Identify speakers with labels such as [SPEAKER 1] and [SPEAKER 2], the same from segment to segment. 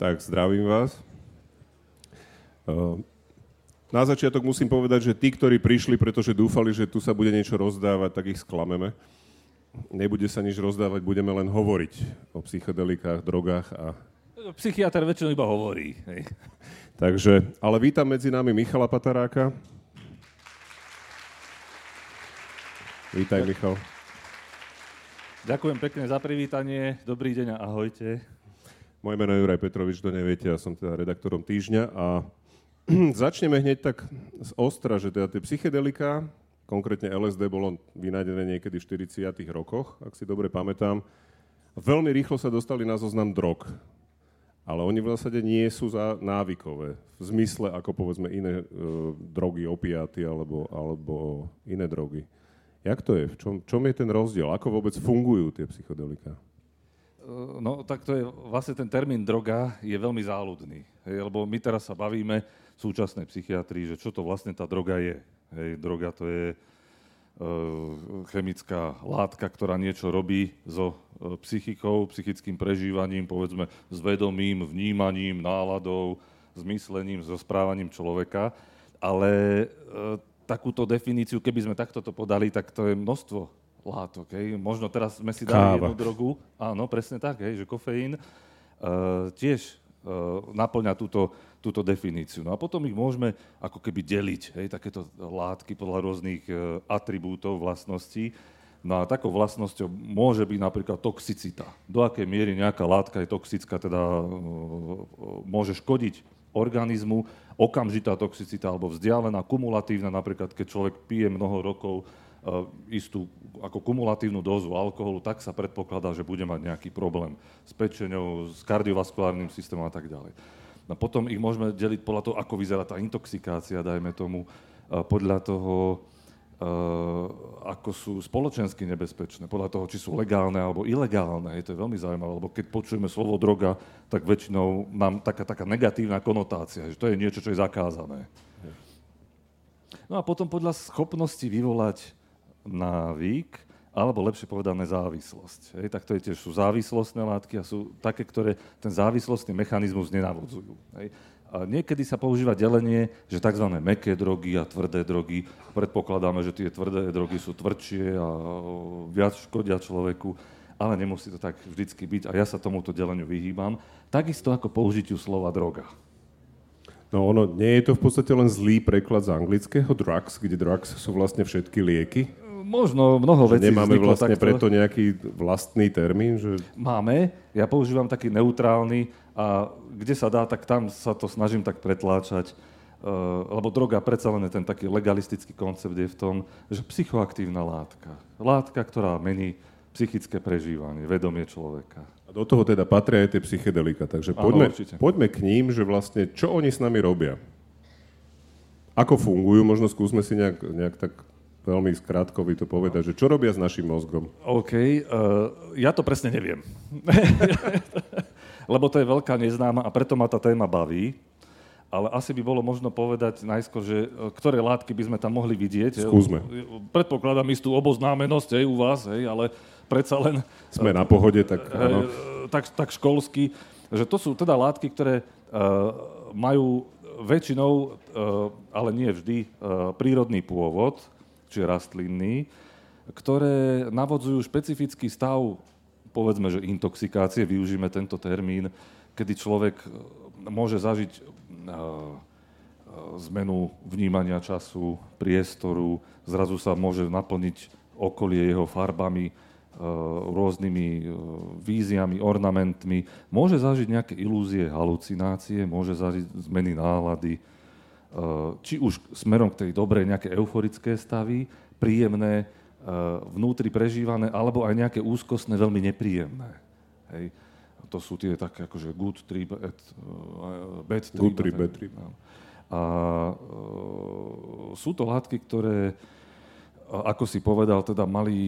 [SPEAKER 1] Tak zdravím vás. Na začiatok musím povedať, že tí, ktorí prišli, pretože dúfali, že tu sa bude niečo rozdávať, tak ich sklameme. Nebude sa nič rozdávať, budeme len hovoriť o psychedelikách, drogách a...
[SPEAKER 2] Psychiatr väčšinou iba hovorí. Hej.
[SPEAKER 1] Takže, ale vítam medzi nami Michala Pataráka. Vítaj, Michal.
[SPEAKER 2] Ďakujem pekne za privítanie. Dobrý deň a ahojte.
[SPEAKER 1] Moje meno je Juraj Petrovič, to neviete, ja som teda redaktorom Týždňa a začneme hneď tak z ostra, že teda tie psychedelika, konkrétne LSD bolo vynájdené niekedy v 40 rokoch, ak si dobre pamätám. Veľmi rýchlo sa dostali na zoznam drog. Ale oni v zásade nie sú za návykové. V zmysle ako povedzme iné e, drogy, opiaty alebo, alebo iné drogy. Jak to je? V čom, čom je ten rozdiel? Ako vôbec fungujú tie psychodelika?
[SPEAKER 2] No, tak to je, vlastne ten termín droga je veľmi záľudný. Hej, lebo my teraz sa bavíme v súčasnej psychiatrii, že čo to vlastne tá droga je. Hej, droga to je uh, chemická látka, ktorá niečo robí so uh, psychikou, psychickým prežívaním, povedzme s vedomím, vnímaním, náladou, zmyslením, so správaním človeka. Ale uh, takúto definíciu, keby sme takto to podali, tak to je množstvo látok. Hej. Možno teraz sme si dali Káva. jednu drogu, áno, presne tak, hej, že kofeín uh, tiež uh, naplňa túto, túto definíciu. No a potom ich môžeme ako keby deliť, hej, takéto látky podľa rôznych uh, atribútov, vlastností. No a takou vlastnosťou môže byť napríklad toxicita. Do akej miery nejaká látka je toxická, teda môže škodiť organizmu, okamžitá toxicita alebo vzdialená, kumulatívna, napríklad keď človek pije mnoho rokov istú ako kumulatívnu dózu alkoholu, tak sa predpokladá, že bude mať nejaký problém s pečenou, s kardiovaskulárnym systémom a tak ďalej. No potom ich môžeme deliť podľa toho, ako vyzerá tá intoxikácia, dajme tomu, uh, podľa toho, Uh, ako sú spoločensky nebezpečné, podľa toho, či sú legálne alebo ilegálne. Je to je veľmi zaujímavé, lebo keď počujeme slovo droga, tak väčšinou nám taká, taká negatívna konotácia, že to je niečo, čo je zakázané. No a potom podľa schopnosti vyvolať návyk, alebo lepšie povedané závislosť. Hej, tak to je tiež sú závislostné látky a sú také, ktoré ten závislostný mechanizmus nenavodzujú. Hej. A niekedy sa používa delenie, že tzv. meké drogy a tvrdé drogy. Predpokladáme, že tie tvrdé drogy sú tvrdšie a viac škodia človeku, ale nemusí to tak vždycky byť a ja sa tomuto deleniu vyhýbam. Takisto ako použitiu slova droga.
[SPEAKER 1] No ono, nie je to v podstate len zlý preklad z anglického drugs, kde drugs sú vlastne všetky lieky?
[SPEAKER 2] Možno mnoho vecí
[SPEAKER 1] Nemáme vlastne takto. preto nejaký vlastný termín? Že...
[SPEAKER 2] Máme. Ja používam taký neutrálny a kde sa dá, tak tam sa to snažím tak pretláčať. Uh, lebo droga, predsa len ten taký legalistický koncept je v tom, že psychoaktívna látka. Látka, ktorá mení psychické prežívanie, vedomie človeka.
[SPEAKER 1] A do toho teda patria aj tie psychedelika. Takže poďme, Áno, poďme k ním, že vlastne čo oni s nami robia. Ako fungujú, možno skúsme si nejak, nejak tak veľmi skrátkovi to povedať, že čo robia s našim mozgom?
[SPEAKER 2] OK, uh, ja to presne neviem. lebo to je veľká neznáma a preto ma tá téma baví. Ale asi by bolo možno povedať najskôr, že e, ktoré látky by sme tam mohli vidieť.
[SPEAKER 1] Skúsme.
[SPEAKER 2] Predpokladám istú oboznámenosť hej, u vás, hej, ale predsa len...
[SPEAKER 1] Sme na pohode, tak
[SPEAKER 2] hej, tak, tak školsky. Že to sú teda látky, ktoré uh, majú väčšinou, ale nie vždy, prírodný pôvod, čiže rastlinný, ktoré navodzujú špecifický stav povedzme, že intoxikácie, využíme tento termín, kedy človek e, môže zažiť e, e, zmenu vnímania času, priestoru, zrazu sa môže naplniť okolie jeho farbami, rôznymi víziami, ornamentmi, môže zažiť nejaké ilúzie, halucinácie, môže zažiť zmeny nálady, či už smerom k tej dobrej nejaké euforické stavy, príjemné, Eh, vnútri prežívané, alebo aj nejaké úzkostné, veľmi nepríjemné. Hej. To sú tie také akože good trip, bad, uh, bad trip.
[SPEAKER 1] Good trip, bad trip.
[SPEAKER 2] A sú to látky, ktoré, ako si povedal, teda mali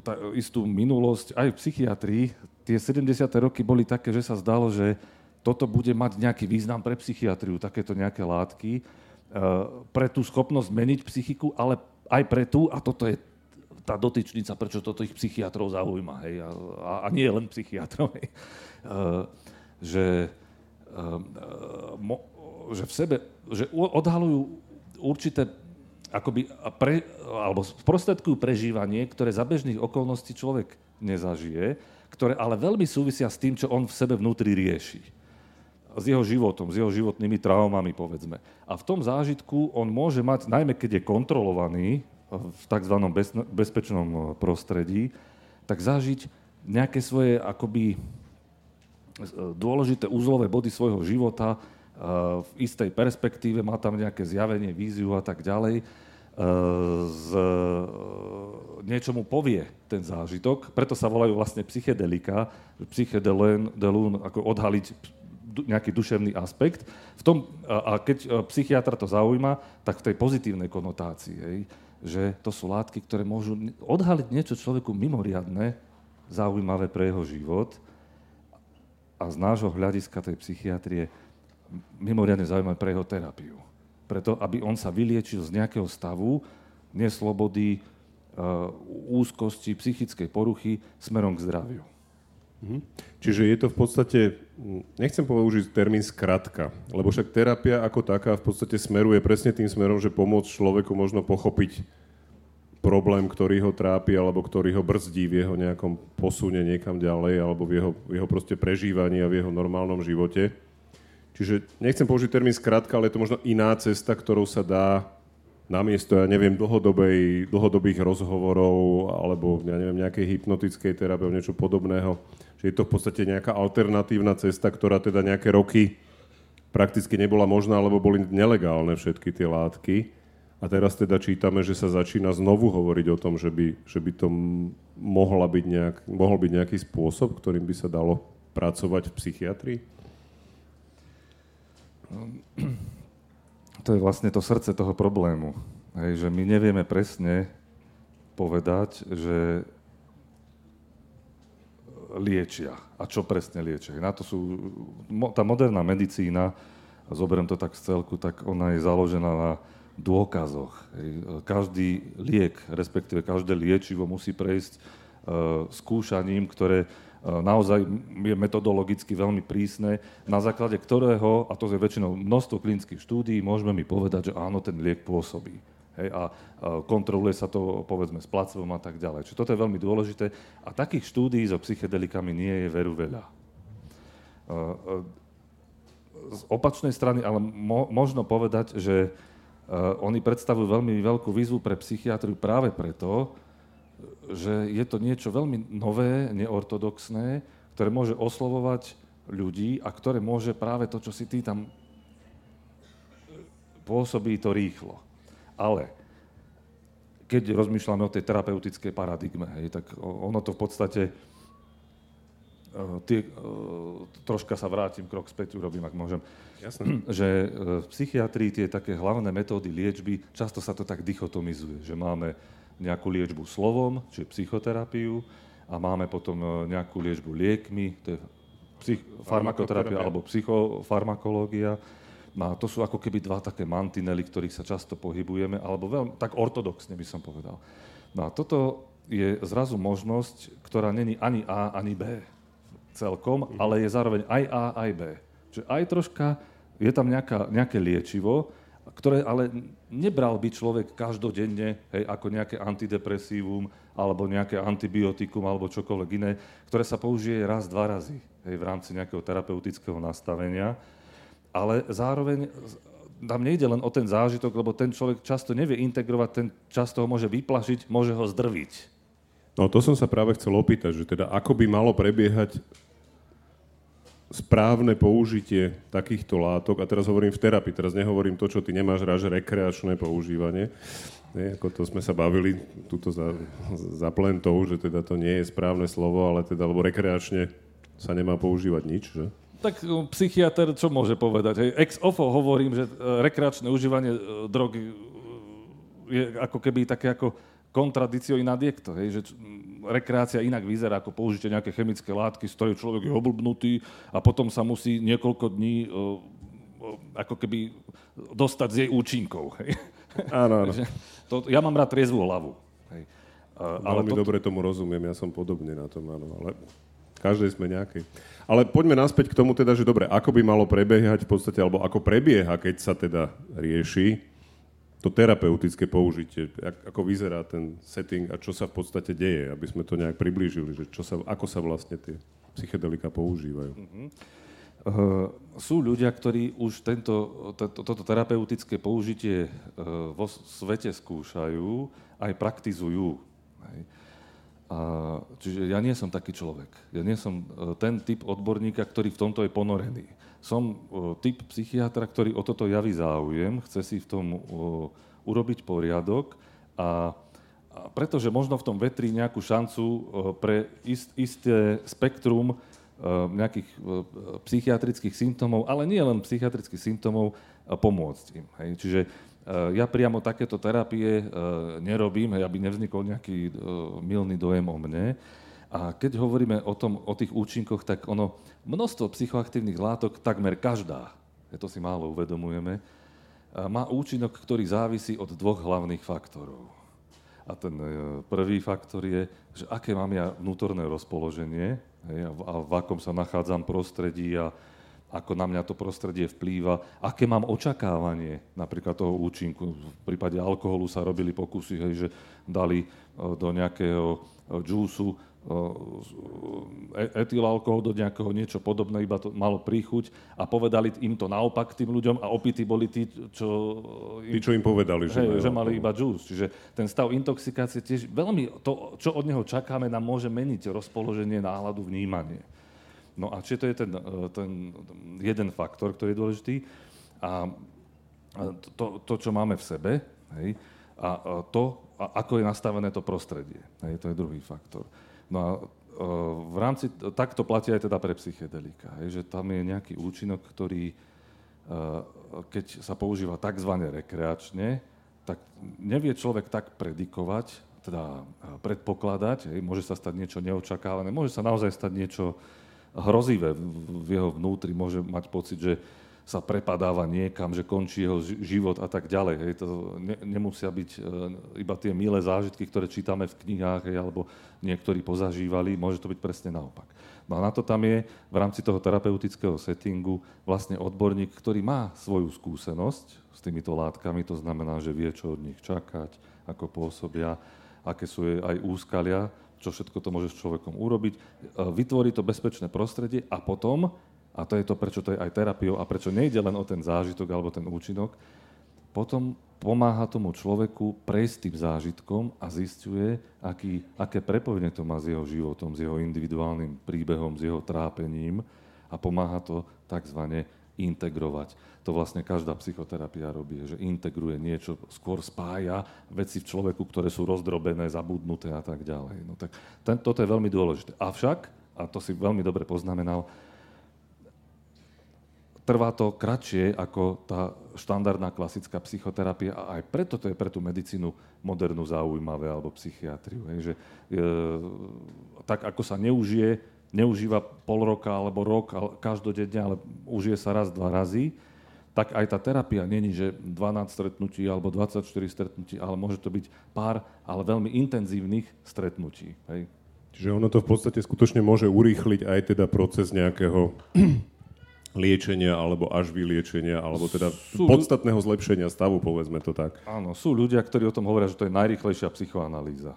[SPEAKER 2] tá, istú minulosť aj v psychiatrii. Tie 70. roky boli také, že sa zdalo, že toto bude mať nejaký význam pre psychiatriu, takéto nejaké látky, uh, pre tú schopnosť meniť psychiku, ale aj pre tú, a toto je tá dotyčnica, prečo toto ich psychiatrov zaujíma, hej, a, a nie len psychiatrov. Hej. Uh, že, mo, že v sebe, že odhalujú určité akoby pre, alebo sprostredkujú prežívanie, ktoré za bežných okolností človek nezažije, ktoré ale veľmi súvisia s tým, čo on v sebe vnútri rieši. S jeho životom, s jeho životnými traumami, povedzme. A v tom zážitku on môže mať, najmä keď je kontrolovaný v tzv. Bez, bezpečnom prostredí, tak zažiť nejaké svoje akoby dôležité úzlové body svojho života, v istej perspektíve, má tam nejaké zjavenie, víziu a tak ďalej, z, niečo mu povie ten zážitok, preto sa volajú vlastne psychedelika, psychedelún, ako odhaliť nejaký duševný aspekt. V tom, a keď psychiatra to zaujíma, tak v tej pozitívnej konotácii, hej, že to sú látky, ktoré môžu odhaliť niečo človeku mimoriadne, zaujímavé pre jeho život a z nášho hľadiska tej psychiatrie mimoriadne zaujímavé pre jeho terapiu. Preto, aby on sa vyliečil z nejakého stavu neslobody, uh, úzkosti, psychickej poruchy smerom k zdraviu.
[SPEAKER 1] Mhm. Čiže je to v podstate, nechcem použiť termín skratka, lebo však terapia ako taká v podstate smeruje presne tým smerom, že pomôcť človeku možno pochopiť problém, ktorý ho trápi alebo ktorý ho brzdí v jeho nejakom posune niekam ďalej alebo v jeho, v jeho proste prežívaní a v jeho normálnom živote. Čiže nechcem použiť termín skratka, ale je to možno iná cesta, ktorou sa dá namiesto, ja neviem, dlhodobej, dlhodobých rozhovorov alebo, ja neviem, nejakej hypnotickej terapie, niečo podobného. Že je to v podstate nejaká alternatívna cesta, ktorá teda nejaké roky prakticky nebola možná, lebo boli nelegálne všetky tie látky. A teraz teda čítame, že sa začína znovu hovoriť o tom, že by, že by to mohla byť nejak, mohol byť nejaký spôsob, ktorým by sa dalo pracovať v psychiatrii?
[SPEAKER 2] To je vlastne to srdce toho problému. Hej, že my nevieme presne povedať, že liečia. A čo presne liečia. Na to sú, tá moderná medicína, zoberiem to tak z celku, tak ona je založená na dôkazoch. Každý liek, respektíve každé liečivo musí prejsť uh, skúšaním, ktoré E, naozaj je metodologicky veľmi prísne, na základe ktorého, a to je väčšinou množstvo klinických štúdií, môžeme mi povedať, že áno, ten liek pôsobí. Hej, a, kontroluje sa to, povedzme, s placebom a tak ďalej. Čiže toto je veľmi dôležité. A takých štúdií so psychedelikami nie je veru veľa. E, e, z opačnej strany, ale mo, možno povedať, že oni predstavujú veľmi veľkú výzvu pre psychiatriu práve preto, že je to niečo veľmi nové, neortodoxné, ktoré môže oslovovať ľudí a ktoré môže práve to, čo si ty tam pôsobí to rýchlo. Ale keď rozmýšľame o tej terapeutickej paradigme, hej, tak ono to v podstate uh, tie, uh, troška sa vrátim, krok späť urobím, ak môžem. Jasne. Že uh, v psychiatrii tie také hlavné metódy liečby, často sa to tak dichotomizuje, že máme nejakú liečbu slovom, čiže psychoterapiu, a máme potom e, nejakú liečbu liekmi, to je psych- farmakoterapia alebo psychofarmakológia. A to sú ako keby dva také mantinely, ktorých sa často pohybujeme, alebo veľmi, tak ortodoxne by som povedal. No a toto je zrazu možnosť, ktorá není ani A, ani B celkom, mhm. ale je zároveň aj A, aj B. Čiže aj troška je tam nejaká, nejaké liečivo, ktoré ale nebral by človek každodenne hej, ako nejaké antidepresívum alebo nejaké antibiotikum alebo čokoľvek iné, ktoré sa použije raz, dva razy hej, v rámci nejakého terapeutického nastavenia. Ale zároveň tam nejde len o ten zážitok, lebo ten človek často nevie integrovať, ten často ho môže vyplašiť, môže ho zdrviť.
[SPEAKER 1] No to som sa práve chcel opýtať, že teda ako by malo prebiehať správne použitie takýchto látok, a teraz hovorím v terapii, teraz nehovorím to, čo ty nemáš rád, že rekreačné používanie, nie, ako to sme sa bavili tuto za, za plentou, že teda to nie je správne slovo, ale teda, lebo rekreačne sa nemá používať nič, že?
[SPEAKER 2] Tak no, psychiatr čo môže povedať? Hej, ex ofo hovorím, že e, rekreačné užívanie e, drogy e, je ako keby také ako kontradício in adiecto, hej, že rekreácia inak vyzerá ako použitie nejaké chemické látky, z ktorej človek je oblbnutý a potom sa musí niekoľko dní ako keby dostať z jej účinkov. Hej.
[SPEAKER 1] Áno, áno.
[SPEAKER 2] to, ja mám rád triezvú hlavu. Hej.
[SPEAKER 1] Uh, ale Veľmi to... dobre tomu rozumiem, ja som podobne na tom, áno, ale... každej sme nejakej. Ale poďme naspäť k tomu teda, že dobre, ako by malo prebiehať v podstate, alebo ako prebieha, keď sa teda rieši to terapeutické použitie, ako vyzerá ten setting a čo sa v podstate deje, aby sme to nejak priblížili, že čo sa, ako sa vlastne tie psychedelika používajú. Uh-huh.
[SPEAKER 2] Uh, sú ľudia, ktorí už tento, to, toto terapeutické použitie uh, vo svete skúšajú, aj praktizujú. Hej. A, čiže ja nie som taký človek. Ja nie som uh, ten typ odborníka, ktorý v tomto je ponorený. Som uh, typ psychiatra, ktorý o toto javí záujem, chce si v tom uh, urobiť poriadok a, a pretože možno v tom vetrí nejakú šancu pre ist, isté spektrum nejakých psychiatrických symptómov, ale nie len psychiatrických symptómov, pomôcť im. Hej. Čiže ja priamo takéto terapie nerobím, hej, aby nevznikol nejaký milný dojem o mne. A keď hovoríme o, tom, o tých účinkoch, tak ono, množstvo psychoaktívnych látok, takmer každá, to si málo uvedomujeme, má účinok, ktorý závisí od dvoch hlavných faktorov. A ten prvý faktor je, že aké mám ja vnútorné rozpoloženie, a v akom sa nachádzam prostredí a ako na mňa to prostredie vplýva, aké mám očakávanie napríklad toho účinku. V prípade alkoholu sa robili pokusy, hej, že dali e, do nejakého e, džúsu E, etylalkohol do nejakého niečo podobné, iba to malo príchuť a povedali im to naopak tým ľuďom a opity boli tí, čo...
[SPEAKER 1] Im, tí, čo im povedali,
[SPEAKER 2] že, hej, že mali iba džús. Čiže ten stav intoxikácie tiež veľmi, to, čo od neho čakáme, nám môže meniť rozpoloženie, náhľadu, vnímanie. No a či to je ten, e, ten jeden faktor, ktorý je dôležitý. A to, to, čo máme v sebe, hej, a to, a ako je nastavené to prostredie. Hej, to je druhý faktor. No a e, v rámci, takto platí aj teda pre psychedelika, hej, že tam je nejaký účinok, ktorý, e, keď sa používa tzv. rekreačne, tak nevie človek tak predikovať, teda e, predpokladať, hej, môže sa stať niečo neočakávané, môže sa naozaj stať niečo hrozivé v jeho vnútri, môže mať pocit, že sa prepadáva niekam, že končí jeho život a tak ďalej. Hej. To ne, nemusia byť e, iba tie milé zážitky, ktoré čítame v knihách, hej, alebo niektorí pozažívali, môže to byť presne naopak. No a na to tam je v rámci toho terapeutického settingu vlastne odborník, ktorý má svoju skúsenosť s týmito látkami, to znamená, že vie, čo od nich čakať, ako pôsobia, aké sú aj úskalia, čo všetko to môže s človekom urobiť, e, vytvorí to bezpečné prostredie a potom a to je to, prečo to je aj terapiou a prečo nejde len o ten zážitok alebo ten účinok, potom pomáha tomu človeku prejsť tým zážitkom a zistuje, aký, aké prepojenie to má s jeho životom, s jeho individuálnym príbehom, s jeho trápením a pomáha to tzv. Integrovať. To vlastne každá psychoterapia robí, že integruje niečo, skôr spája veci v človeku, ktoré sú rozdrobené, zabudnuté a tak ďalej. No tak ten, toto je veľmi dôležité. Avšak, a to si veľmi dobre poznamenal, trvá to kratšie ako tá štandardná klasická psychoterapia a aj preto to je pre tú medicínu modernú zaujímavé alebo psychiatriu. Hej, že, e, tak ako sa neužije, neužíva pol roka alebo rok každodenne, ale užije sa raz, dva razy, tak aj tá terapia není, že 12 stretnutí alebo 24 stretnutí, ale môže to byť pár, ale veľmi intenzívnych stretnutí. Hej.
[SPEAKER 1] Čiže ono to v podstate skutočne môže urýchliť aj teda proces nejakého liečenia alebo až vyliečenia, alebo teda sú podstatného zlepšenia stavu, povedzme to tak.
[SPEAKER 2] Áno, sú ľudia, ktorí o tom hovoria, že to je najrychlejšia psychoanalýza.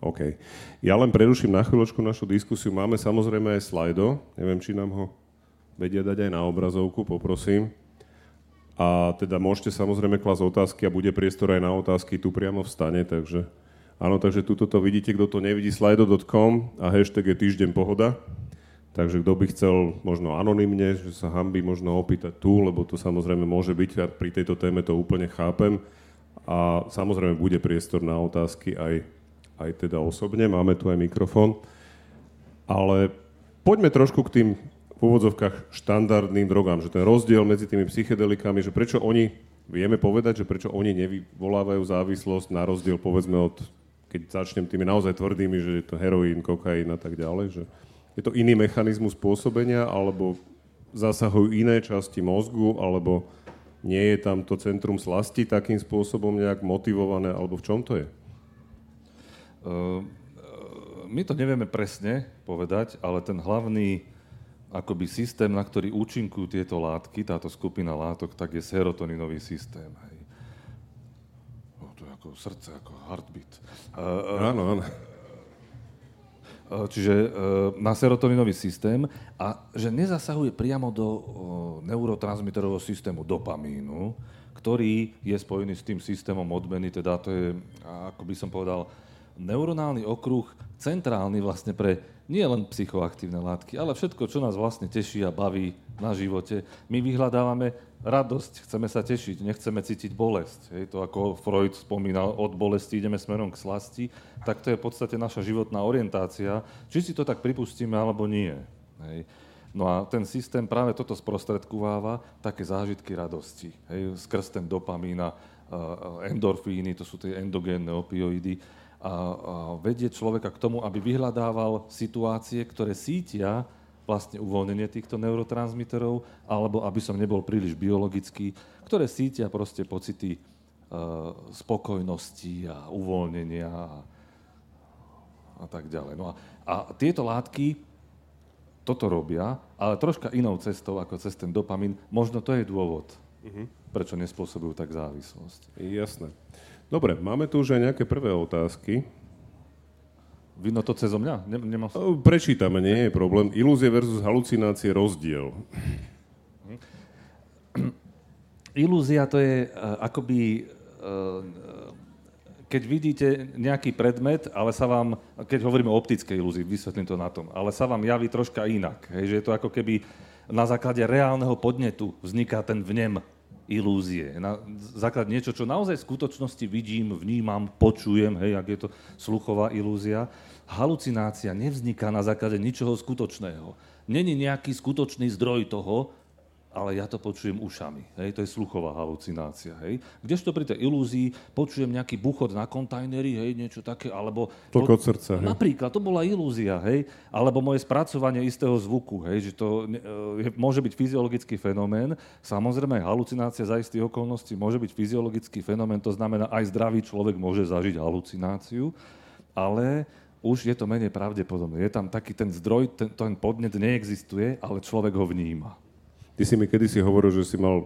[SPEAKER 1] OK. Ja len preruším na chvíľočku našu diskusiu. Máme samozrejme aj slajdo. Neviem, či nám ho vedia dať aj na obrazovku, poprosím. A teda môžete samozrejme klasť otázky a bude priestor aj na otázky tu priamo v stane, takže áno, takže tuto to vidíte, kto to nevidí, slido.com a hashtag je týždeň pohoda. Takže kto by chcel možno anonymne, že sa hambí možno opýtať tu, lebo to samozrejme môže byť, a pri tejto téme to úplne chápem. A samozrejme bude priestor na otázky aj, aj teda osobne, máme tu aj mikrofón. Ale poďme trošku k tým v úvodzovkách štandardným drogám, že ten rozdiel medzi tými psychedelikami, že prečo oni, vieme povedať, že prečo oni nevyvolávajú závislosť na rozdiel povedzme od, keď začnem tými naozaj tvrdými, že je to heroín, kokain a tak ďalej, že je to iný mechanizmus pôsobenia, alebo zasahujú iné časti mozgu, alebo nie je tam to centrum slasti takým spôsobom nejak motivované, alebo v čom to je?
[SPEAKER 2] Uh, my to nevieme presne povedať, ale ten hlavný akoby systém, na ktorý účinkujú tieto látky, táto skupina látok, tak je serotoninový systém. Hej. O, to je ako srdce, ako heartbeat.
[SPEAKER 1] Áno, áno.
[SPEAKER 2] Čiže na serotoninový systém a že nezasahuje priamo do neurotransmiterového systému dopamínu, ktorý je spojený s tým systémom odmeny, teda to je, ako by som povedal, neuronálny okruh centrálny vlastne pre nie len psychoaktívne látky, ale všetko, čo nás vlastne teší a baví na živote. My vyhľadávame radosť, chceme sa tešiť, nechceme cítiť bolesť. Hej, to ako Freud spomínal, od bolesti ideme smerom k slasti, tak to je v podstate naša životná orientácia, či si to tak pripustíme alebo nie. Hej. No a ten systém práve toto sprostredkováva, také zážitky radosti. Hej, skrz ten dopamín endorfíny, to sú tie endogénne opioidy, vedie človeka k tomu, aby vyhľadával situácie, ktoré sítia vlastne uvoľnenie týchto neurotransmiterov, alebo aby som nebol príliš biologický, ktoré sítia proste pocity uh, spokojnosti a uvoľnenia a, a tak ďalej. No a, a tieto látky toto robia, ale troška inou cestou ako cez ten dopamín. Možno to je dôvod, uh-huh. prečo nespôsobujú tak závislosť.
[SPEAKER 1] Jasné. Dobre, máme tu už aj nejaké prvé otázky.
[SPEAKER 2] Vidno to cez mňa? Nemám...
[SPEAKER 1] Prečítame, nie je problém. Ilúzie versus halucinácie rozdiel.
[SPEAKER 2] Ilúzia to je uh, akoby, uh, keď vidíte nejaký predmet, ale sa vám, keď hovoríme o optickej ilúzii, vysvetlím to na tom, ale sa vám javí troška inak. Hej, že je to ako keby na základe reálneho podnetu vzniká ten vnem ilúzie. Na základ niečo, čo naozaj v skutočnosti vidím, vnímam, počujem, hej, ak je to sluchová ilúzia. Halucinácia nevzniká na základe ničoho skutočného. Není nejaký skutočný zdroj toho, ale ja to počujem ušami. Hej, to je sluchová halucinácia. Hej. Kdežto pri tej ilúzii počujem nejaký buchod na kontajneri, hej, niečo také, alebo...
[SPEAKER 1] Tlk od srdca, hej.
[SPEAKER 2] Napríklad, to bola ilúzia, hej, alebo moje spracovanie istého zvuku, hej, že to je, môže byť fyziologický fenomén. Samozrejme, halucinácia za istých okolností môže byť fyziologický fenomén, to znamená, aj zdravý človek môže zažiť halucináciu, ale už je to menej pravdepodobné. Je tam taký ten zdroj, ten, ten podnet neexistuje, ale človek ho vníma.
[SPEAKER 1] Ty si mi kedysi hovoril, že si mal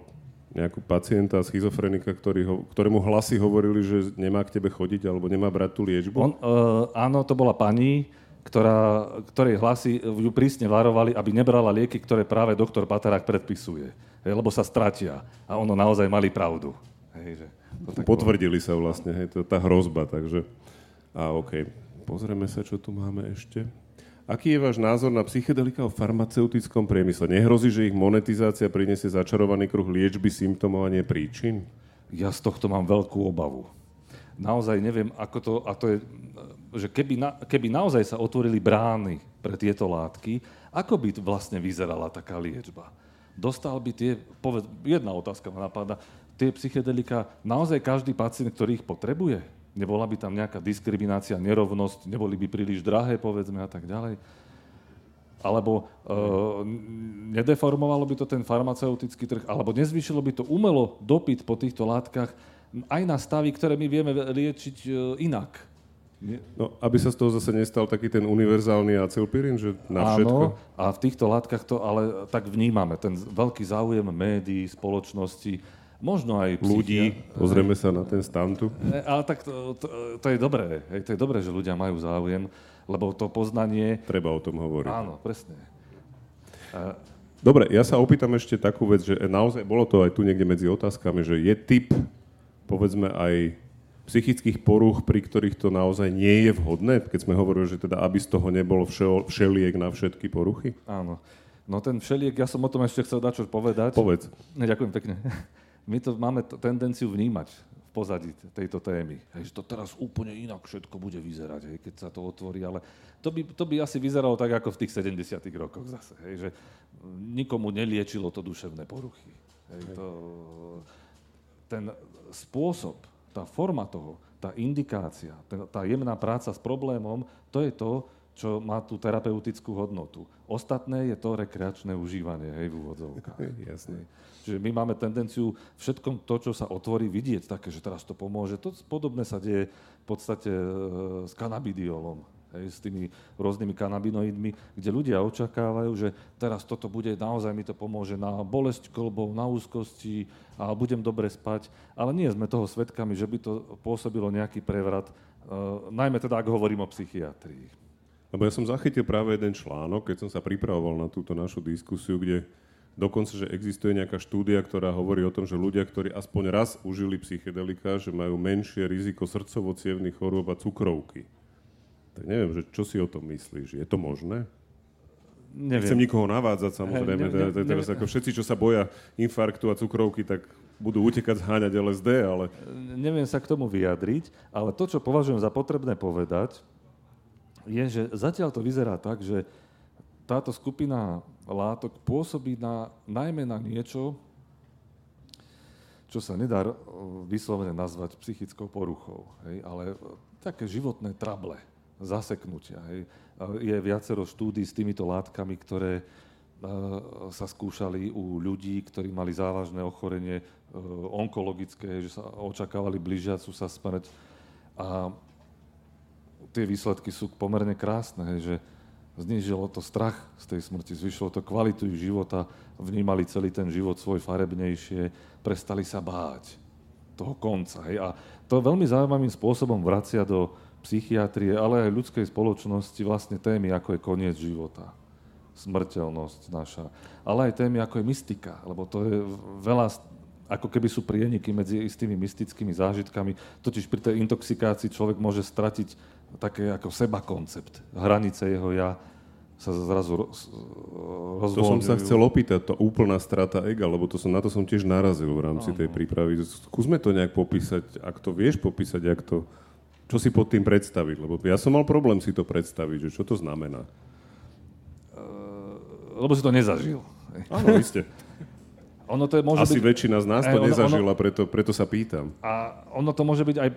[SPEAKER 1] nejakú pacienta, schizofrenika, ktorý ho, ktorému hlasy hovorili, že nemá k tebe chodiť alebo nemá brať tú liečbu?
[SPEAKER 2] On, uh, áno, to bola pani, ktorá, ktorej hlasy ju prísne varovali, aby nebrala lieky, ktoré práve doktor Patarák predpisuje. Hej, lebo sa stratia. A ono naozaj mali pravdu. Hej, že
[SPEAKER 1] to tak Potvrdili bolo. sa vlastne, hej, to je tá hrozba, takže... A OK, pozrieme sa, čo tu máme ešte. Aký je váš názor na psychedelika v farmaceutickom priemysle? Nehrozí, že ich monetizácia priniesie začarovaný kruh liečby, symptómov a nie príčin?
[SPEAKER 2] Ja z tohto mám veľkú obavu. Naozaj neviem, ako to... A to je, že keby, na, keby naozaj sa otvorili brány pre tieto látky, ako by vlastne vyzerala taká liečba? Dostal by tie... Poved, jedna otázka ma napadá. Tie psychedelika naozaj každý pacient, ktorý ich potrebuje? Nebola by tam nejaká diskriminácia, nerovnosť, neboli by príliš drahé, povedzme, a tak ďalej. Alebo e, nedeformovalo by to ten farmaceutický trh, alebo nezvýšilo by to umelo dopyt po týchto látkach aj na stavy, ktoré my vieme liečiť e, inak.
[SPEAKER 1] No, aby sa z toho zase nestal taký ten univerzálny acylpirín, že na všetko?
[SPEAKER 2] Áno, a v týchto látkach to ale tak vnímame. Ten veľký záujem médií, spoločnosti, možno aj
[SPEAKER 1] ľudí. Pozrieme sa na ten stantu.
[SPEAKER 2] E, ale tak to, to, to je dobré. Hej, to je dobré, že ľudia majú záujem, lebo to poznanie...
[SPEAKER 1] Treba o tom hovoriť.
[SPEAKER 2] Áno, presne.
[SPEAKER 1] A... Dobre, ja sa opýtam ešte takú vec, že naozaj bolo to aj tu niekde medzi otázkami, že je typ, povedzme aj psychických porúch, pri ktorých to naozaj nie je vhodné, keď sme hovorili, že teda aby z toho nebolo všeliek na všetky poruchy?
[SPEAKER 2] Áno. No ten všeliek, ja som o tom ešte chcel dať čo povedať.
[SPEAKER 1] Povedz.
[SPEAKER 2] Ďakujem pekne my to máme t- tendenciu vnímať v pozadí tejto témy. Hej, že to teraz úplne inak všetko bude vyzerať, hej, keď sa to otvorí, ale to by, to by asi vyzeralo tak, ako v tých 70 rokoch zase. Hej, že nikomu neliečilo to duševné poruchy. Hej, to, ten spôsob, tá forma toho, tá indikácia, ten, tá jemná práca s problémom, to je to, čo má tú terapeutickú hodnotu. Ostatné je to rekreačné užívanie, hej, v úvodzovkách.
[SPEAKER 1] Jasne.
[SPEAKER 2] Čiže my máme tendenciu všetkom to, čo sa otvorí, vidieť také, že teraz to pomôže. To podobné sa deje v podstate e, s kanabidiolom. hej, s tými rôznymi kanabinoidmi, kde ľudia očakávajú, že teraz toto bude, naozaj mi to pomôže na bolesť kolbov, na úzkosti a budem dobre spať. Ale nie sme toho svedkami, že by to pôsobilo nejaký prevrat, uh, najmä teda, ak hovorím o psychiatrii.
[SPEAKER 1] Lebo ja som zachytil práve jeden článok, keď som sa pripravoval na túto našu diskusiu, kde Dokonca, že existuje nejaká štúdia, ktorá hovorí o tom, že ľudia, ktorí aspoň raz užili psychedelika, že majú menšie riziko srdcovo chorôb a cukrovky. Tak neviem, že čo si o tom myslíš? Je to možné? Neviem. Nechcem nikoho navádzať, samozrejme. Ne, ne, teraz ako všetci, čo sa boja infarktu a cukrovky, tak budú utekať zháňať LSD, ale...
[SPEAKER 2] Neviem sa k tomu vyjadriť, ale to, čo považujem za potrebné povedať, je, že zatiaľ to vyzerá tak, že táto skupina látok pôsobí na, najmä na niečo, čo sa nedá vyslovene nazvať psychickou poruchou, hej, ale také životné trable, zaseknutia. Hej. Je viacero štúdí s týmito látkami, ktoré sa skúšali u ľudí, ktorí mali závažné ochorenie onkologické, že sa očakávali blížiacu sa smrť. A tie výsledky sú pomerne krásne, hej, že znižilo to strach z tej smrti, zvyšilo to kvalitu ich života, vnímali celý ten život svoj farebnejšie, prestali sa báť toho konca. Hej. A to veľmi zaujímavým spôsobom vracia do psychiatrie, ale aj ľudskej spoločnosti vlastne témy, ako je koniec života, smrteľnosť naša, ale aj témy, ako je mystika, lebo to je veľa, ako keby sú prieniky medzi istými mystickými zážitkami, totiž pri tej intoxikácii človek môže stratiť také ako seba koncept. Hranice jeho ja sa zrazu rozvoľňujú.
[SPEAKER 1] To som sa chcel opýtať, to úplná strata ega, lebo to som, na to som tiež narazil v rámci ano. tej prípravy. Skúsme to nejak popísať, ak to vieš popísať, ak to, čo si pod tým predstaviť, lebo ja som mal problém si to predstaviť, že čo to znamená.
[SPEAKER 2] Uh, lebo si to nezažil.
[SPEAKER 1] Áno, vy ste.
[SPEAKER 2] Ono to môže
[SPEAKER 1] Asi
[SPEAKER 2] byť...
[SPEAKER 1] väčšina z nás to ono, nezažila, ono, preto, preto sa pýtam.
[SPEAKER 2] A ono to môže byť aj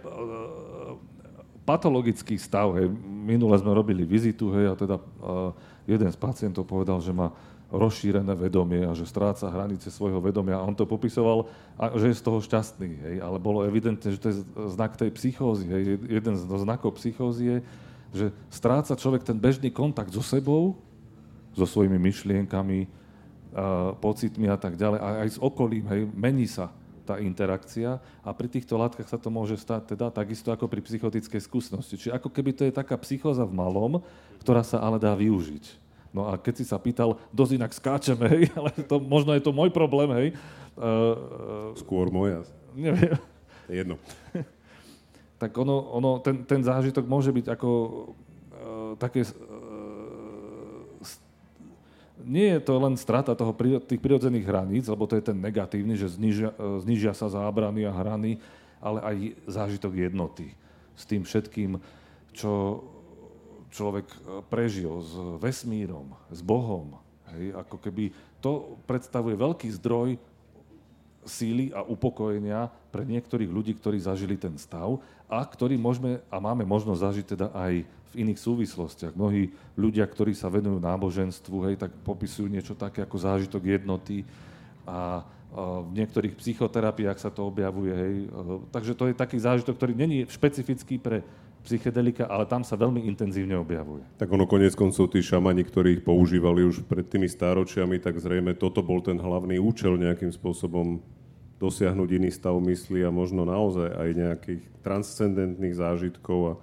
[SPEAKER 2] patologický stav. Hej. Minule sme robili vizitu hej, a teda uh, jeden z pacientov povedal, že má rozšírené vedomie a že stráca hranice svojho vedomia. A on to popisoval, a, že je z toho šťastný. Hej. Ale bolo evidentné, že to je znak tej psychózy. Hej. Jeden z znakov psychózy je, že stráca človek ten bežný kontakt so sebou, so svojimi myšlienkami, uh, pocitmi a tak ďalej, a aj s okolím. Hej. Mení sa tá interakcia a pri týchto látkach sa to môže stať teda takisto ako pri psychotickej skúsenosti. Čiže ako keby to je taká psychóza v malom, ktorá sa ale dá využiť. No a keď si sa pýtal, dosť inak skáčeme, hej, ale to, možno je to môj problém, hej.
[SPEAKER 1] Uh, Skôr moja.
[SPEAKER 2] Neviem.
[SPEAKER 1] Jedno.
[SPEAKER 2] tak ono, ono ten, ten zážitok môže byť ako uh, také nie je to len strata toho, tých prirodzených hraníc, lebo to je ten negatívny, že znižia, e, znižia sa zábrany a hrany, ale aj zážitok jednoty s tým všetkým, čo človek e, prežil s vesmírom, s Bohom. Hej, ako keby to predstavuje veľký zdroj síly a upokojenia pre niektorých ľudí, ktorí zažili ten stav a ktorý môžeme a máme možnosť zažiť teda aj v iných súvislostiach. Mnohí ľudia, ktorí sa venujú náboženstvu, hej, tak popisujú niečo také ako zážitok jednoty a v niektorých psychoterapiách sa to objavuje. Hej. Takže to je taký zážitok, ktorý není špecifický pre psychedelika, ale tam sa veľmi intenzívne objavuje.
[SPEAKER 1] Tak ono konec koncov tí šamani, ktorí ich používali už pred tými stáročiami, tak zrejme toto bol ten hlavný účel nejakým spôsobom dosiahnuť iný stav mysli a možno naozaj aj nejakých transcendentných zážitkov a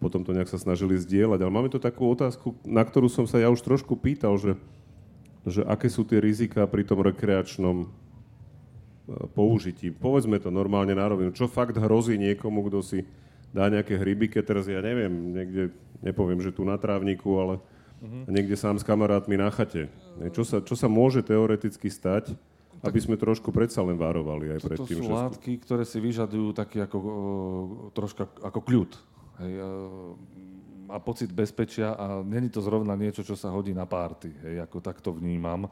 [SPEAKER 1] potom to nejak sa snažili zdieľať. Ale máme tu takú otázku, na ktorú som sa ja už trošku pýtal, že, že aké sú tie rizika pri tom rekreačnom e, použití. Povedzme to normálne na rovinu. Čo fakt hrozí niekomu, kto si dá nejaké hryby, keď teraz ja neviem, niekde, nepoviem, že tu na trávniku, ale uh-huh. niekde sám s kamarátmi na chate. Čo sa, čo sa môže teoreticky stať, aby sme trošku predsa len varovali aj pred tým,
[SPEAKER 2] To sú látky, ktoré si vyžadujú taký ako, o, troška ako kľud. Hej, a pocit bezpečia a není to zrovna niečo, čo sa hodí na párty, hej, ako takto vnímam.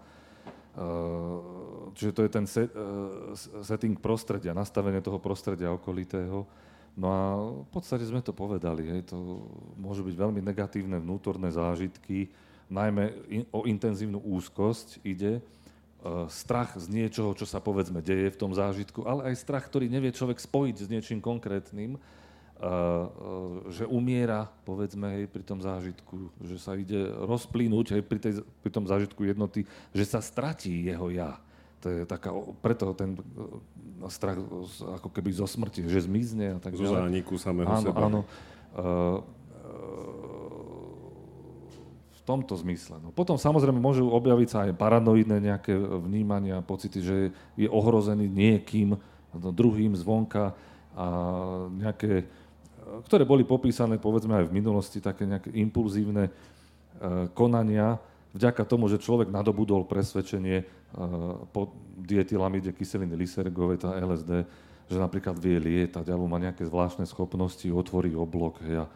[SPEAKER 2] Čiže to je ten set, uh, setting prostredia, nastavenie toho prostredia okolitého. No a v podstate sme to povedali, hej, to môžu byť veľmi negatívne vnútorné zážitky, najmä o intenzívnu úzkosť ide, uh, strach z niečoho, čo sa povedzme deje v tom zážitku, ale aj strach, ktorý nevie človek spojiť s niečím konkrétnym že umiera, povedzme, hej, pri tom zážitku, že sa ide rozplínuť hej, pri, tej, pri tom zážitku jednoty, že sa stratí jeho ja. To je taká, preto ten strach ako keby zo smrti, že zmizne a tak
[SPEAKER 1] ďalej. Zo zániku samého
[SPEAKER 2] áno,
[SPEAKER 1] seba.
[SPEAKER 2] Áno, v tomto zmysle. No. Potom samozrejme môžu objaviť sa aj paranoidné nejaké vnímania, pocity, že je ohrozený niekým, no, druhým zvonka a nejaké, ktoré boli popísané povedzme aj v minulosti, také nejaké impulzívne e, konania, vďaka tomu, že človek nadobudol presvedčenie e, po dietylamide kyseliny lysergovej, tá LSD, že napríklad vie lietať alebo má nejaké zvláštne schopnosti, otvorí oblok hej, a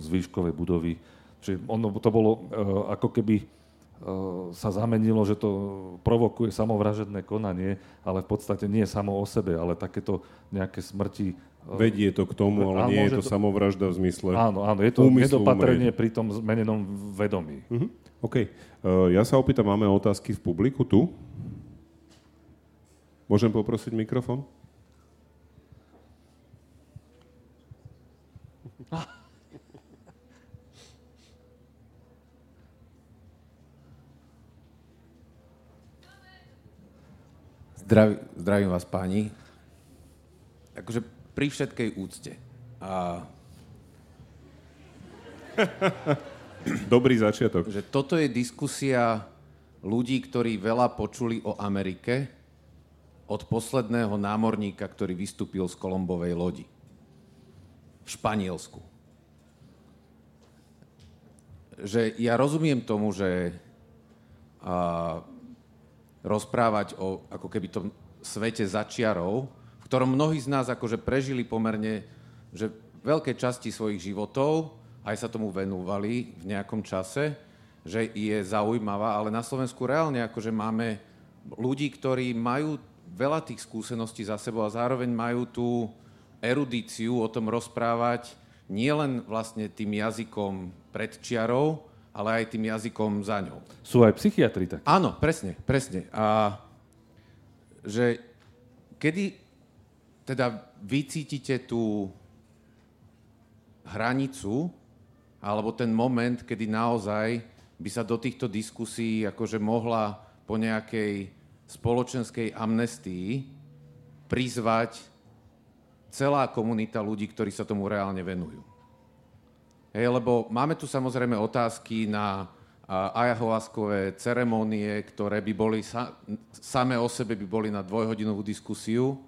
[SPEAKER 2] z výškovej budovy. Čiže ono to bolo e, ako keby sa zamenilo, že to provokuje samovražedné konanie, ale v podstate nie samo o sebe, ale takéto nejaké smrti.
[SPEAKER 1] Vedie to k tomu, ale áno, nie je to, to samovražda v zmysle
[SPEAKER 2] Áno, áno, je to nedopatrenie pri tom zmenenom vedomí.
[SPEAKER 1] Uh-huh. OK. Uh, ja sa opýtam, máme otázky v publiku tu? Môžem poprosiť mikrofón?
[SPEAKER 3] Zdraví, zdravím vás páni. Akože pri všetkej úcte. A...
[SPEAKER 1] Dobrý začiatok.
[SPEAKER 3] Že toto je diskusia ľudí, ktorí veľa počuli o Amerike od posledného námorníka, ktorý vystúpil z Kolombovej lodi v Španielsku. Že ja rozumiem tomu, že a, rozprávať o ako keby tom svete začiarov, ktorom mnohí z nás akože prežili pomerne že veľké časti svojich životov, aj sa tomu venovali v nejakom čase, že je zaujímavá, ale na Slovensku reálne akože máme ľudí, ktorí majú veľa tých skúseností za sebou a zároveň majú tú erudíciu o tom rozprávať nielen vlastne tým jazykom pred čiarou, ale aj tým jazykom za ňou.
[SPEAKER 2] Sú aj psychiatri tak?
[SPEAKER 3] Áno, presne, presne. A že kedy teda vy cítite tú hranicu alebo ten moment, kedy naozaj by sa do týchto diskusí akože mohla po nejakej spoločenskej amnestii prizvať celá komunita ľudí, ktorí sa tomu reálne venujú. Hej, lebo máme tu samozrejme otázky na ayahuaskové ceremonie, ktoré by boli sa, same o sebe by boli na dvojhodinovú diskusiu.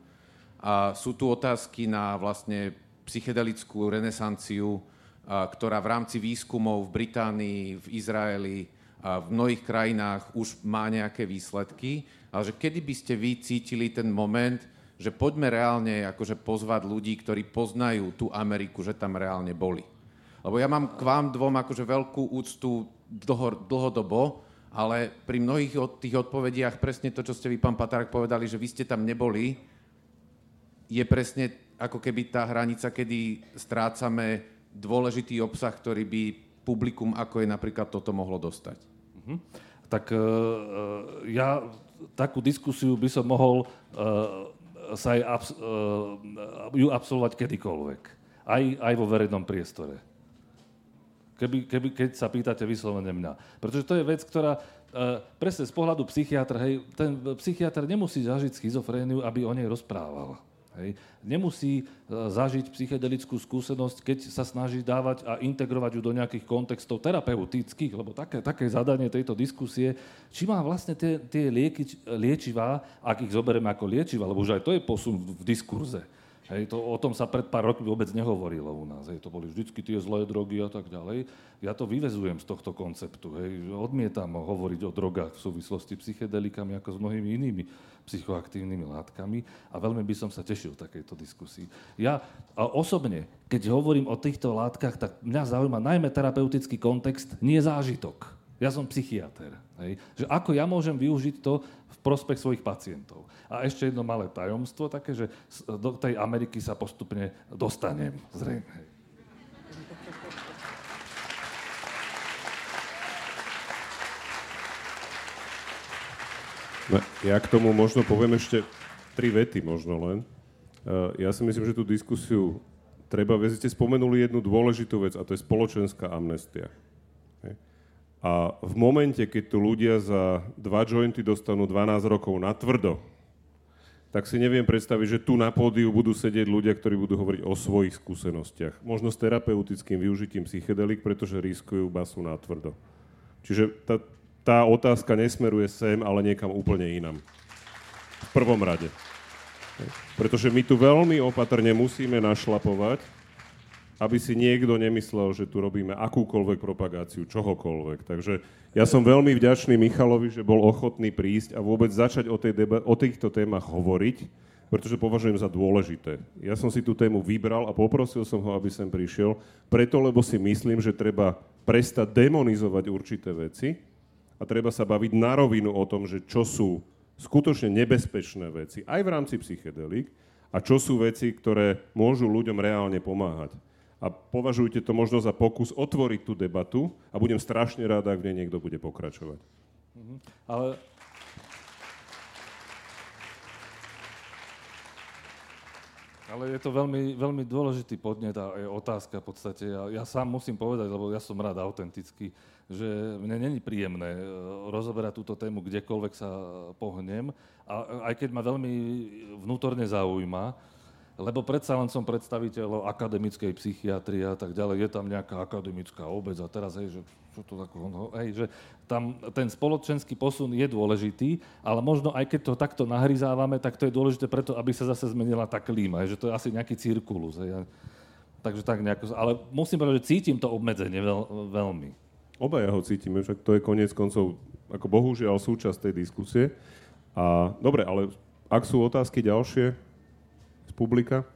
[SPEAKER 3] A sú tu otázky na vlastne psychedelickú renesanciu, ktorá v rámci výskumov v Británii, v Izraeli a v mnohých krajinách už má nejaké výsledky. Ale že kedy by ste vy cítili ten moment, že poďme reálne akože pozvať ľudí, ktorí poznajú tú Ameriku, že tam reálne boli. Lebo ja mám k vám dvom akože veľkú úctu dlho, dlhodobo, ale pri mnohých od tých odpovediach presne to, čo ste vy, pán Patarák, povedali, že vy ste tam neboli, je presne ako keby tá hranica, kedy strácame dôležitý obsah, ktorý by publikum, ako je napríklad toto, mohlo dostať. Uh-huh.
[SPEAKER 2] Tak uh, ja takú diskusiu by som mohol uh, sa aj abs- uh, ju absolvovať kedykoľvek. Aj, aj vo verejnom priestore. Keby, keby, keď sa pýtate vyslovene mňa. Pretože to je vec, ktorá uh, presne z pohľadu psychiatra, hej, ten psychiatr nemusí zažiť schizofréniu, aby o nej rozprával. Hej. Nemusí uh, zažiť psychedelickú skúsenosť, keď sa snaží dávať a integrovať ju do nejakých kontextov terapeutických, lebo také, také zadanie tejto diskusie, či má vlastne tie, tie lieky, liečivá, ak ich zoberieme ako liečiva, lebo už aj to je posun v diskurze Hej, to, o tom sa pred pár rokmi vôbec nehovorilo u nás. Hej, to boli vždycky tie zlé drogy a tak ďalej. Ja to vyvezujem z tohto konceptu. Hej. Odmietam hovoriť o drogách v súvislosti s psychedelikami ako s mnohými inými psychoaktívnymi látkami a veľmi by som sa tešil takejto diskusii. Ja a osobne, keď hovorím o týchto látkach, tak mňa zaujíma najmä terapeutický kontext, nie zážitok. Ja som psychiatr. Hej. Že ako ja môžem využiť to v prospech svojich pacientov. A ešte jedno malé tajomstvo, také, že do tej Ameriky sa postupne dostanem, zrejme.
[SPEAKER 1] No, ja k tomu možno poviem ešte tri vety možno len. Eh, ja si myslím, že tú diskusiu treba, vy ste spomenuli jednu dôležitú vec a to je spoločenská amnestia. A v momente, keď tu ľudia za dva jointy dostanú 12 rokov na tvrdo, tak si neviem predstaviť, že tu na pódiu budú sedieť ľudia, ktorí budú hovoriť o svojich skúsenostiach. Možno s terapeutickým využitím psychedelik, pretože riskujú basu na tvrdo. Čiže tá, tá otázka nesmeruje sem, ale niekam úplne inam. V prvom rade. Pretože my tu veľmi opatrne musíme našlapovať, aby si niekto nemyslel, že tu robíme akúkoľvek propagáciu, čohokoľvek. Takže ja som veľmi vďačný Michalovi, že bol ochotný prísť a vôbec začať o, tej deba- o týchto témach hovoriť, pretože považujem za dôležité. Ja som si tú tému vybral a poprosil som ho, aby sem prišiel, preto lebo si myslím, že treba prestať demonizovať určité veci a treba sa baviť na rovinu o tom, že čo sú skutočne nebezpečné veci, aj v rámci psychedelik, a čo sú veci, ktoré môžu ľuďom reálne pomáhať a považujte to možno za pokus otvoriť tú debatu a budem strašne rád, ak v nej niekto bude pokračovať. Mm-hmm.
[SPEAKER 2] Ale Ale je to veľmi, veľmi dôležitý podnet a je otázka v podstate. Ja, ja sám musím povedať, lebo ja som rád autentický, že mne není príjemné e, rozoberať túto tému kdekoľvek sa pohnem. A aj keď ma veľmi vnútorne zaujíma, lebo predsa len som predstaviteľ akademickej psychiatrie a tak ďalej, je tam nejaká akademická obec a teraz, hej, že čo to tako, no, hej, že tam ten spoločenský posun je dôležitý, ale možno aj keď to takto nahryzávame, tak to je dôležité preto, aby sa zase zmenila tá klíma, hej, že to je asi nejaký cirkulus. Hej, takže tak nejako, ale musím povedať, že cítim to obmedzenie veľ, veľmi.
[SPEAKER 1] Obaja ho cítime, však to je koniec koncov, ako bohužiaľ súčasť tej diskusie. A dobre, ale ak sú otázky ďalšie, publika.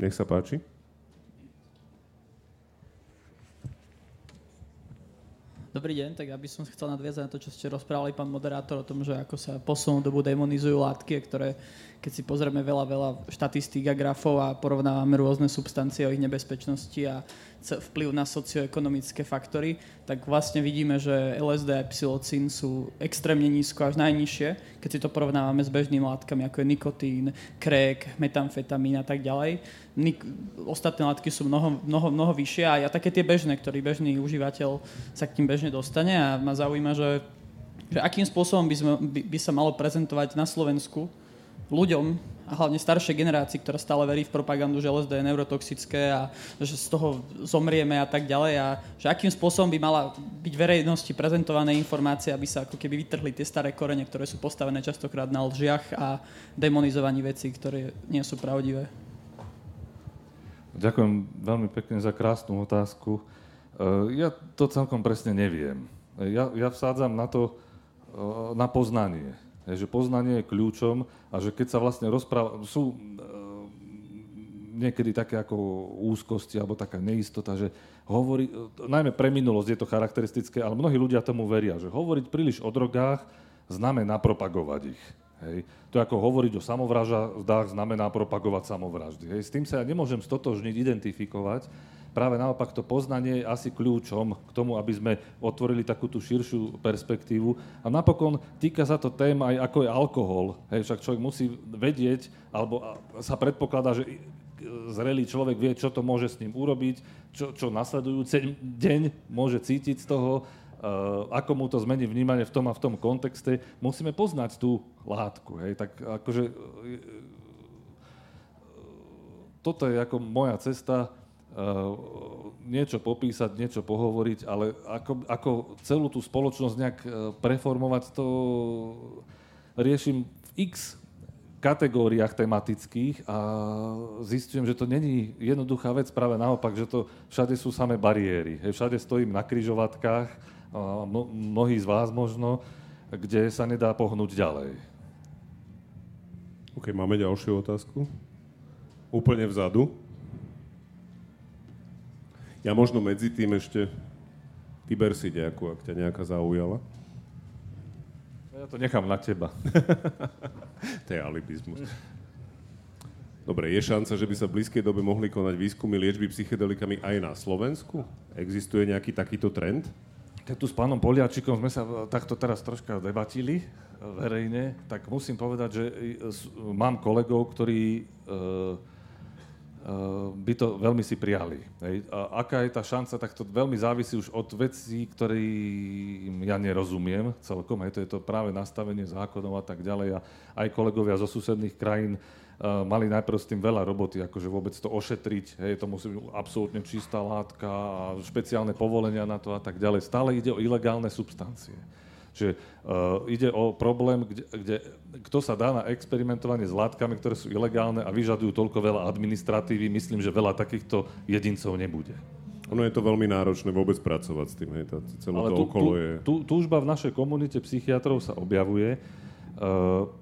[SPEAKER 1] Nech sa páči.
[SPEAKER 4] Dobrý deň, tak ja som chcel nadviazať na to, čo ste rozprávali, pán moderátor, o tom, že ako sa posunú dobu demonizujú látky, ktoré, keď si pozrieme veľa, veľa štatistík a grafov a porovnávame rôzne substancie o ich nebezpečnosti a vplyv na socioekonomické faktory, tak vlastne vidíme, že LSD a psilocín sú extrémne nízko, až najnižšie, keď si to porovnávame s bežnými látkami, ako je nikotín, krék, metamfetamín a tak ďalej. Nik- ostatné látky sú mnoho, mnoho, mnoho vyššie a ja také tie bežné, ktorý bežný užívateľ sa k tým bežne dostane a ma zaujíma, že, že akým spôsobom by, sme, by, by sa malo prezentovať na Slovensku ľuďom, a hlavne staršej generácii, ktorá stále verí v propagandu, že LSD je neurotoxické a že z toho zomrieme a tak ďalej a že akým spôsobom by mala byť verejnosti prezentované informácie, aby sa ako keby vytrhli tie staré korene, ktoré sú postavené častokrát na lžiach a demonizovaní vecí, ktoré nie sú pravdivé.
[SPEAKER 2] Ďakujem veľmi pekne za krásnu otázku. E, ja to celkom presne neviem. Ja, ja vsádzam na to, e, na poznanie že poznanie je kľúčom a že keď sa vlastne rozpráva, sú e, niekedy také ako úzkosti alebo taká neistota, že hovorí, e, najmä pre minulosť je to charakteristické, ale mnohí ľudia tomu veria, že hovoriť príliš o drogách znamená propagovať ich. Hej. To ako hovoriť o samovraždách znamená propagovať samovraždy. Hej. S tým sa ja nemôžem stotožniť, identifikovať, práve naopak to poznanie je asi kľúčom k tomu, aby sme otvorili takú tú širšiu perspektívu. A napokon týka sa to tém aj ako je alkohol. Hej, však človek musí vedieť, alebo sa predpokladá, že zrelý človek vie, čo to môže s ním urobiť, čo, čo nasledujúci deň môže cítiť z toho, uh, ako mu to zmení vnímanie v tom a v tom kontexte. Musíme poznať tú látku. Hej. Tak akože, uh, toto je ako moja cesta niečo popísať, niečo pohovoriť, ale ako, ako celú tú spoločnosť nejak eh, preformovať, to riešim v x kategóriách tematických a zistujem, že to není jednoduchá vec, práve naopak, že to všade sú samé bariéry. Hej, všade stojím na kryžovatkách, mnohí z vás možno, kde sa nedá pohnúť ďalej.
[SPEAKER 1] OK, máme ďalšiu otázku. Úplne vzadu. Ja možno medzi tým ešte vyber si nejakú, ak ťa nejaká zaujala.
[SPEAKER 2] Ja to nechám na teba.
[SPEAKER 1] to je alibizmus. Dobre, je šanca, že by sa v blízkej dobe mohli konať výskumy liečby psychedelikami aj na Slovensku? Existuje nejaký takýto trend?
[SPEAKER 2] Keď tu s pánom Poliačikom sme sa takto teraz troška debatili verejne, tak musím povedať, že mám kolegov, ktorí e, by to veľmi si prijali. Hej. A aká je tá šanca, tak to veľmi závisí už od vecí, ktorým ja nerozumiem celkom. Hej. To je to práve nastavenie zákonov a tak ďalej. A aj kolegovia zo susedných krajín Uh, mali najprv s tým veľa roboty, akože vôbec to ošetriť, hej, to musí byť absolútne čistá látka a špeciálne povolenia na to a tak ďalej. Stále ide o ilegálne substancie. Čiže uh, ide o problém, kde, kde kto sa dá na experimentovanie s látkami, ktoré sú ilegálne a vyžadujú toľko veľa administratívy, myslím, že veľa takýchto jedincov nebude.
[SPEAKER 1] Ono je to veľmi náročné vôbec pracovať s tým, hej, tá, celé Ale to tu, okolo je...
[SPEAKER 2] Tu, túžba v našej komunite psychiatrov sa objavuje,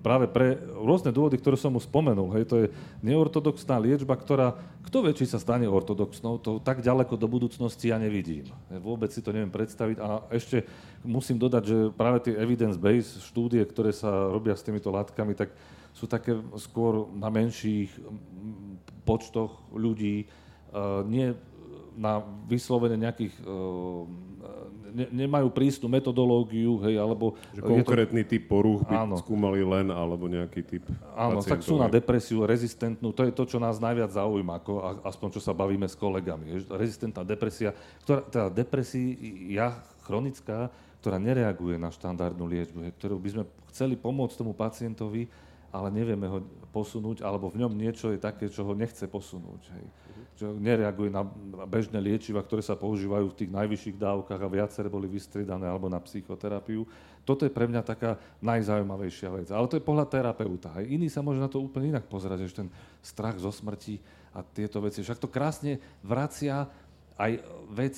[SPEAKER 2] práve pre rôzne dôvody, ktoré som mu spomenul. Hej, to je neortodoxná liečba, ktorá, kto vie, či sa stane ortodoxnou, to tak ďaleko do budúcnosti ja nevidím. Vôbec si to neviem predstaviť. A ešte musím dodať, že práve tie evidence-based štúdie, ktoré sa robia s týmito látkami, tak sú také skôr na menších počtoch ľudí, uh, nie na vyslovene nejakých ne, nemajú prísnu metodológiu, hej, alebo...
[SPEAKER 1] Že konkrétny to... typ porúch by áno. skúmali len, alebo nejaký typ
[SPEAKER 2] Áno, pacientov, tak sú na depresiu rezistentnú, to je to, čo nás najviac zaujíma, ako, aspoň čo sa bavíme s kolegami. Hej. Rezistentná depresia, ktorá, teda depresia chronická, ktorá nereaguje na štandardnú liečbu, hej, ktorú by sme chceli pomôcť tomu pacientovi, ale nevieme ho posunúť, alebo v ňom niečo je také, čo ho nechce posunúť. Hej že nereaguje na bežné liečiva, ktoré sa používajú v tých najvyšších dávkach a viaceré boli vystriedané alebo na psychoterapiu. Toto je pre mňa taká najzaujímavejšia vec. Ale to je pohľad terapeuta. Aj iný sa môže na to úplne inak pozerať, že ten strach zo smrti a tieto veci. Však to krásne vracia aj vec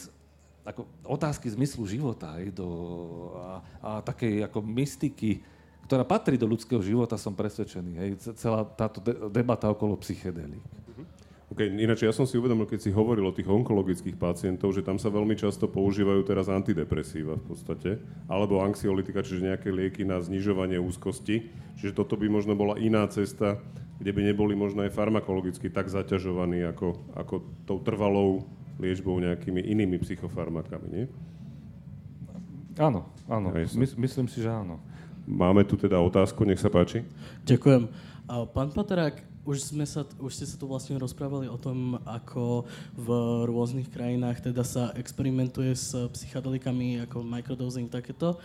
[SPEAKER 2] ako otázky zmyslu života aj do, a, a takej ako mystiky, ktorá patrí do ľudského života, som presvedčený. Hej, celá táto de- debata okolo psychedelík.
[SPEAKER 1] Okay, ináč ja som si uvedomil, keď si hovoril o tých onkologických pacientov, že tam sa veľmi často používajú teraz antidepresíva v podstate, alebo anxiolitika, čiže nejaké lieky na znižovanie úzkosti. Čiže toto by možno bola iná cesta, kde by neboli možno aj farmakologicky tak zaťažovaní ako, ako tou trvalou liečbou nejakými inými psychofarmakami, nie?
[SPEAKER 2] Áno, áno. My, myslím si, že áno.
[SPEAKER 1] Máme tu teda otázku, nech sa páči.
[SPEAKER 5] Ďakujem. Pán Paterák, už, sme sa, už ste sa tu vlastne rozprávali o tom, ako v rôznych krajinách teda sa experimentuje s psychedelikami, ako microdosing, takéto.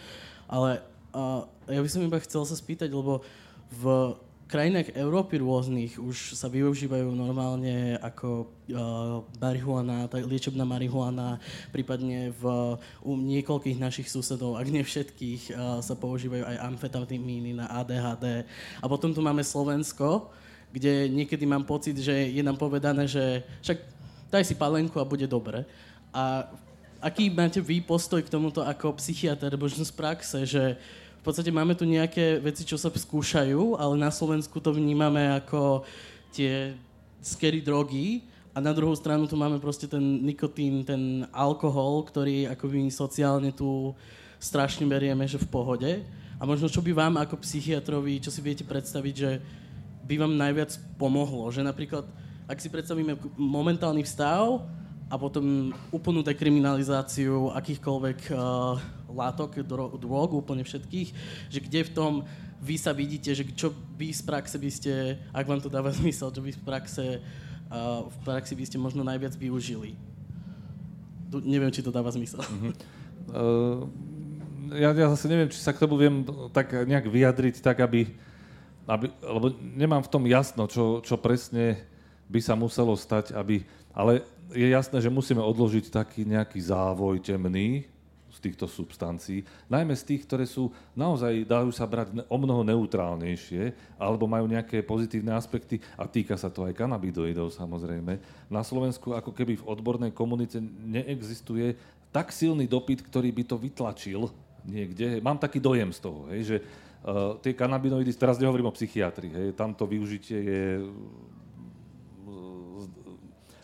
[SPEAKER 5] Ale a, ja by som iba chcel sa spýtať, lebo v krajinách Európy rôznych už sa využívajú normálne ako uh, marihuana, liečebná marihuana, prípadne v, u niekoľkých našich susedov, ak nie všetkých, uh, sa používajú aj amfetamíny na ADHD. A potom tu máme Slovensko, kde niekedy mám pocit, že je nám povedané, že však daj si palenku a bude dobre. A aký máte vy postoj k tomuto ako psychiatr, možno z praxe, že v podstate máme tu nejaké veci, čo sa skúšajú, ale na Slovensku to vnímame ako tie scary drogy a na druhú stranu tu máme proste ten nikotín, ten alkohol, ktorý ako my sociálne tu strašne berieme, že v pohode. A možno čo by vám ako psychiatrovi, čo si viete predstaviť, že by vám najviac pomohlo? Že napríklad, ak si predstavíme momentálny stav a potom úplnú dekriminalizáciu akýchkoľvek uh, látok, dro- drog, úplne všetkých, že kde v tom vy sa vidíte, že čo vy z praxe by ste, ak vám to dáva zmysel, čo vy z praxe, uh, v praxi by ste možno najviac využili. Tu, neviem, či to dáva zmysel. Uh-huh.
[SPEAKER 2] Uh, ja, ja zase neviem, či sa k tomu viem tak nejak vyjadriť, tak aby aby, lebo nemám v tom jasno, čo, čo presne by sa muselo stať, aby, ale je jasné, že musíme odložiť taký nejaký závoj temný z týchto substancií, najmä z tých, ktoré sú naozaj, dajú sa brať o mnoho neutrálnejšie, alebo majú nejaké pozitívne aspekty a týka sa to aj kanabidoidov samozrejme. Na Slovensku ako keby v odbornej komunite neexistuje tak silný dopyt, ktorý by to vytlačil niekde. Mám taký dojem z toho, hej, že Uh, tie kanabinoidy, teraz nehovorím o psychiatrii, hej, tamto využitie je,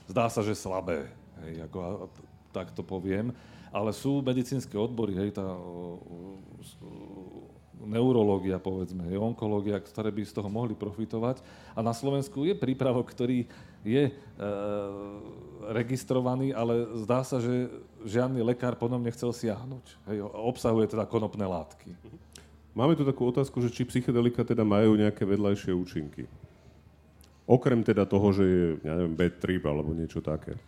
[SPEAKER 2] zdá sa, že slabé, hej, ako, tak to poviem, ale sú medicínske odbory, hej, tá neurológia, povedzme, je onkológia, ktoré by z toho mohli profitovať. A na Slovensku je prípravok, ktorý je e, registrovaný, ale zdá sa, že žiadny lekár po ňom nechcel siahnuť. Hej, obsahuje teda konopné látky.
[SPEAKER 1] Máme tu takú otázku, že či psychedelika teda majú nejaké vedľajšie účinky. Okrem teda toho, že je, ja neviem, bad trip alebo niečo také.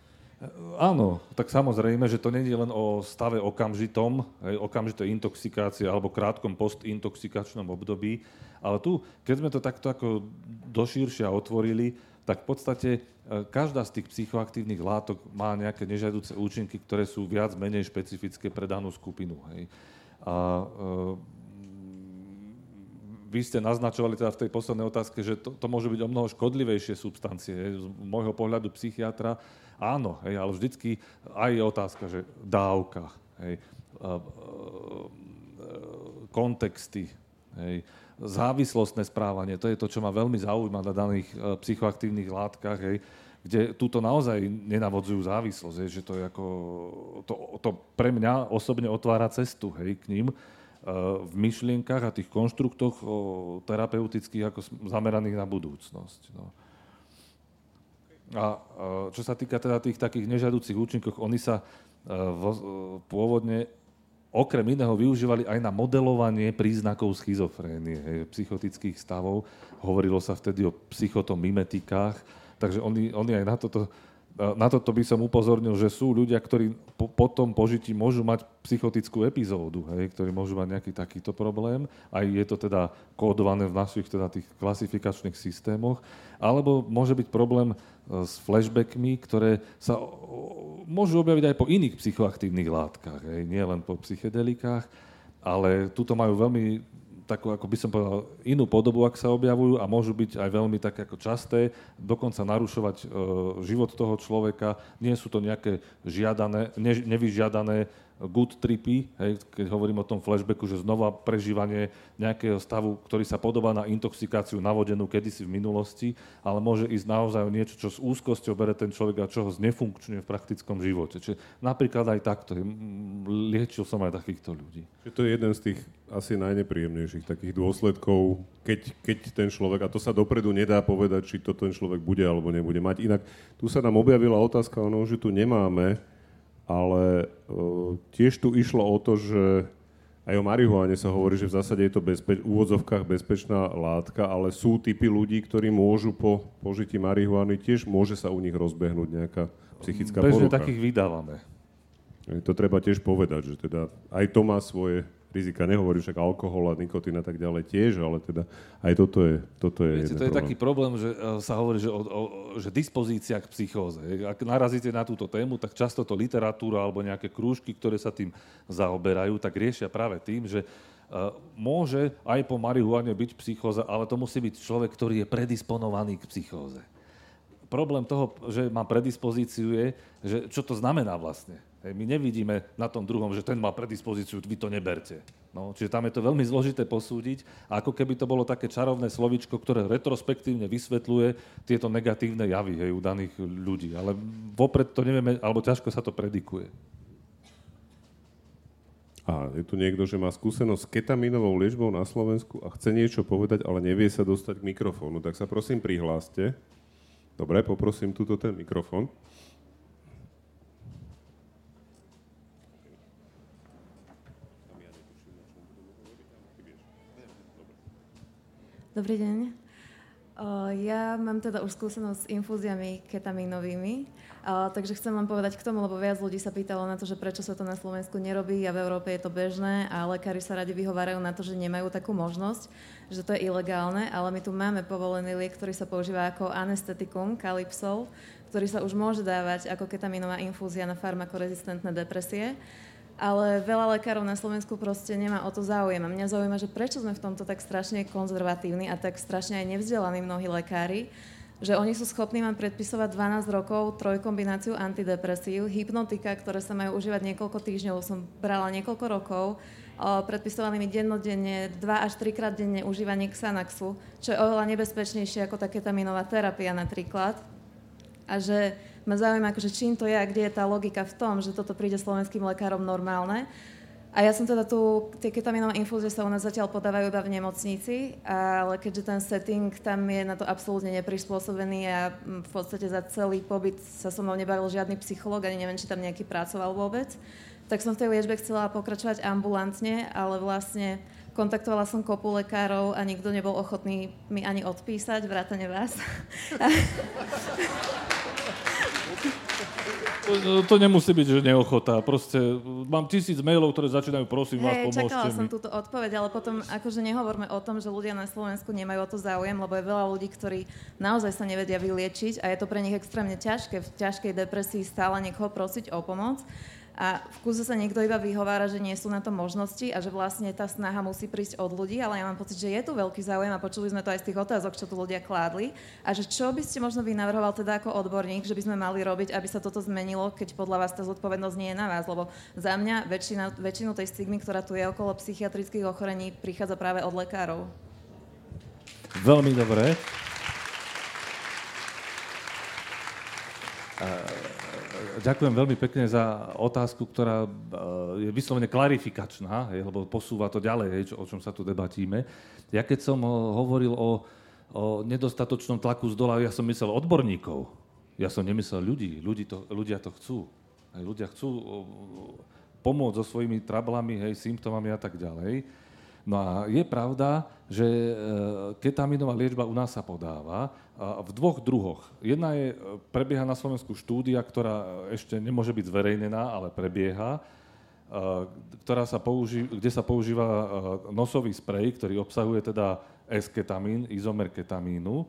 [SPEAKER 2] Áno, tak samozrejme, že to nie je len o stave okamžitom, okamžitej intoxikácie alebo krátkom postintoxikačnom období, ale tu, keď sme to takto ako doširšia otvorili, tak v podstate e, každá z tých psychoaktívnych látok má nejaké nežiaduce účinky, ktoré sú viac menej špecifické pre danú skupinu. Hej. A e, vy ste naznačovali teda v tej poslednej otázke, že to, to môžu byť o mnoho škodlivejšie substancie. Hej. Z môjho pohľadu psychiatra Áno, hej, ale vždycky aj je otázka, že dávka, hej, kontexty, hej, závislostné správanie, to je to, čo ma veľmi zaujíma na daných e, psychoaktívnych látkach, hej, kde túto naozaj nenavodzujú závislosť, hej, že to je ako, to, to pre mňa osobne otvára cestu hej, k ním, e, v myšlienkach a tých konštruktoch terapeutických ako zameraných na budúcnosť. No. A čo sa týka teda tých takých nežadúcich účinkov, oni sa e, e, pôvodne okrem iného využívali aj na modelovanie príznakov schizofrénie, psychotických stavov. Hovorilo sa vtedy o psychotomimetikách, takže oni, oni aj na toto na toto by som upozornil, že sú ľudia, ktorí po, po tom požití môžu mať psychotickú epizódu, hej, ktorí môžu mať nejaký takýto problém. Aj je to teda kódované v našich teda tých klasifikačných systémoch. Alebo môže byť problém e, s flashbackmi, ktoré sa môžu objaviť aj po iných psychoaktívnych látkach, hej, nie len po psychedelikách, ale tuto majú veľmi takú, ako by som povedal, inú podobu, ak sa objavujú a môžu byť aj veľmi také ako časté, dokonca narušovať e, život toho človeka. Nie sú to nejaké žiadané, ne, nevyžiadané good tripy, hej, keď hovorím o tom flashbacku, že znova prežívanie nejakého stavu, ktorý sa podobá na intoxikáciu navodenú kedysi v minulosti, ale môže ísť naozaj o niečo, čo s úzkosťou bere ten človek a čo ho znefunkčňuje v praktickom živote. Čiže napríklad aj takto. Liečil som aj takýchto ľudí.
[SPEAKER 1] Čiže to je jeden z tých asi najnepríjemnejších takých dôsledkov, keď, keď ten človek, a to sa dopredu nedá povedať, či to ten človek bude alebo nebude mať. Inak tu sa nám objavila otázka, ono, že tu nemáme ale uh, tiež tu išlo o to, že aj o marihuane sa hovorí, že v zásade je to bezpe- v úvodzovkách bezpečná látka, ale sú typy ľudí, ktorí môžu po požití marihuany, tiež môže sa u nich rozbehnúť nejaká psychická
[SPEAKER 2] Bežne takých vydávame.
[SPEAKER 1] To treba tiež povedať, že teda aj to má svoje rizika. Nehovorím však alkohol a nikotín a tak ďalej tiež, ale teda aj toto je, toto je
[SPEAKER 2] Viete, to je problém. taký problém, že uh, sa hovorí, že, o, o, že dispozícia k psychóze. Ak narazíte na túto tému, tak často to literatúra alebo nejaké krúžky, ktoré sa tým zaoberajú, tak riešia práve tým, že uh, môže aj po marihuane byť psychóza, ale to musí byť človek, ktorý je predisponovaný k psychóze. Problém toho, že má predispozíciu je, že čo to znamená vlastne My nevidíme na tom druhom, že ten má predispozíciu, vy to neberte. No, čiže tam je to veľmi zložité posúdiť, ako keby to bolo také čarovné slovičko, ktoré retrospektívne vysvetľuje tieto negatívne javy hej, u daných ľudí. Ale vopred to nevieme, alebo ťažko sa to predikuje.
[SPEAKER 1] A je tu niekto, že má skúsenosť s ketaminovou liečbou na Slovensku a chce niečo povedať, ale nevie sa dostať k mikrofónu. Tak sa prosím prihláste. Dobre, poprosím túto ten mikrofón.
[SPEAKER 6] Dobrý deň. Ja mám teda už skúsenosť s infúziami ketamínovými, takže chcem vám povedať k tomu, lebo viac ľudí sa pýtalo na to, že prečo sa to na Slovensku nerobí a v Európe je to bežné a lekári sa radi vyhovárajú na to, že nemajú takú možnosť, že to je ilegálne, ale my tu máme povolený liek, ktorý sa používa ako anestetikum, Calypsol, ktorý sa už môže dávať ako ketamínová infúzia na farmakorezistentné depresie ale veľa lekárov na Slovensku proste nemá o to záujem. A mňa zaujíma, že prečo sme v tomto tak strašne konzervatívni a tak strašne aj nevzdelaní mnohí lekári, že oni sú schopní vám predpisovať 12 rokov trojkombináciu antidepresív, hypnotika, ktoré sa majú užívať niekoľko týždňov, som brala niekoľko rokov, predpisovanými dennodenne, 2 až 3 krát denne užívanie Xanaxu, čo je oveľa nebezpečnejšie ako tá ketaminová terapia napríklad. A že ma zaujíma, akože čím to je a kde je tá logika v tom, že toto príde slovenským lekárom normálne. A ja som teda tu, tie ketaminové infúzie sa u nás zatiaľ podávajú iba v nemocnici, ale keďže ten setting tam je na to absolútne neprispôsobený a v podstate za celý pobyt sa so mnou nebavil žiadny psychológ, ani neviem, či tam nejaký pracoval vôbec, tak som v tej liečbe chcela pokračovať ambulantne, ale vlastne kontaktovala som kopu lekárov a nikto nebol ochotný mi ani odpísať, vrátane vás.
[SPEAKER 2] To, to nemusí byť, že neochota. Proste mám tisíc mailov, ktoré začínajú, prosím vás,
[SPEAKER 6] Hej,
[SPEAKER 2] pomôžte
[SPEAKER 6] čakala
[SPEAKER 2] mi.
[SPEAKER 6] som túto odpoveď, ale potom akože nehovorme o tom, že ľudia na Slovensku nemajú o to záujem, lebo je veľa ľudí, ktorí naozaj sa nevedia vyliečiť a je to pre nich extrémne ťažké v ťažkej depresii stále niekoho prosiť o pomoc. A v kúse sa niekto iba vyhovára, že nie sú na to možnosti a že vlastne tá snaha musí prísť od ľudí, ale ja mám pocit, že je tu veľký záujem a počuli sme to aj z tých otázok, čo tu ľudia kládli. A že čo by ste možno vy teda ako odborník, že by sme mali robiť, aby sa toto zmenilo, keď podľa vás tá zodpovednosť nie je na vás, lebo za mňa väčšina, väčšinu tej stigmy, ktorá tu je okolo psychiatrických ochorení, prichádza práve od lekárov.
[SPEAKER 2] Veľmi dobré. Ďakujem veľmi pekne za otázku, ktorá e, je vyslovene klarifikačná, hej, lebo posúva to ďalej, hej, čo, o čom sa tu debatíme. Ja keď som ho- hovoril o, o nedostatočnom tlaku z dola, ja som myslel odborníkov. Ja som nemyslel ľudí. ľudí to, ľudia to chcú. Hej, ľudia chcú pomôcť so svojimi trablami, hej, symptómami a tak ďalej. No a je pravda, že e, ketaminová liečba u nás sa podáva v dvoch druhoch. Jedna je, e, prebieha na Slovensku štúdia, ktorá ešte nemôže byť zverejnená, ale prebieha, e, ktorá sa použi- kde sa používa e, nosový sprej, ktorý obsahuje teda S-ketamín, izomer ketamínu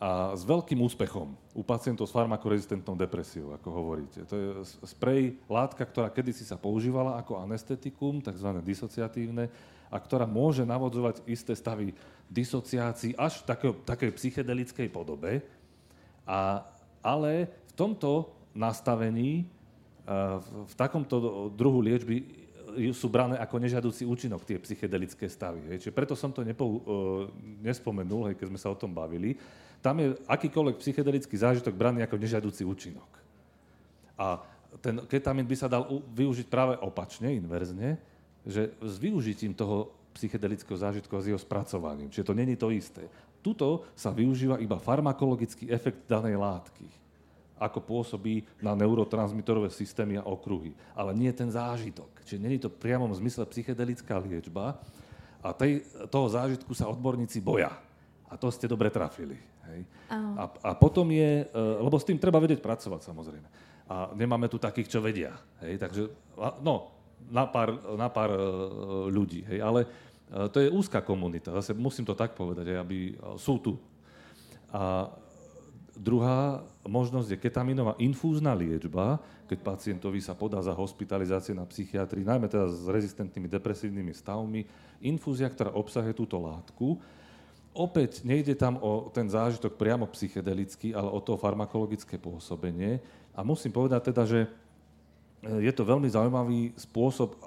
[SPEAKER 2] a s veľkým úspechom u pacientov s farmakorezistentnou depresiou, ako hovoríte. To je sprej, látka, ktorá kedysi sa používala ako anestetikum, tzv. disociatívne, a ktorá môže navodzovať isté stavy disociácií až v takej, takej psychedelickej podobe. A, ale v tomto nastavení, a v, v takomto druhu liečby e, sú brané ako nežiaducí účinok tie psychedelické stavy. Hej. Čiže preto som to nepo, uh, nespomenul, hej, keď sme sa o tom bavili. Tam je akýkoľvek psychedelický zážitok braný ako nežiaducí účinok. A ten ketamín by sa dal využiť práve opačne, inverzne, že s využitím toho psychedelického zážitku a s jeho spracovaním. Čiže to není to isté. Tuto sa využíva iba farmakologický efekt danej látky ako pôsobí na neurotransmitorové systémy a okruhy. Ale nie ten zážitok. Čiže není to v priamom zmysle psychedelická liečba a tej, toho zážitku sa odborníci boja. A to ste dobre trafili. Hej. A, a potom je, e, lebo s tým treba vedieť pracovať samozrejme. A nemáme tu takých, čo vedia. Hej. Takže, no, na pár, na pár e, ľudí. Hej. Ale e, to je úzka komunita. Zase musím to tak povedať, aby e, sú tu. A Druhá možnosť je ketaminová infúzna liečba, keď pacientovi sa podá za hospitalizácie na psychiatrii, najmä teda s rezistentnými depresívnymi stavmi, infúzia, ktorá obsahuje túto látku. Opäť nejde tam o ten zážitok priamo psychedelický, ale o to farmakologické pôsobenie. A musím povedať teda, že je to veľmi zaujímavý spôsob e,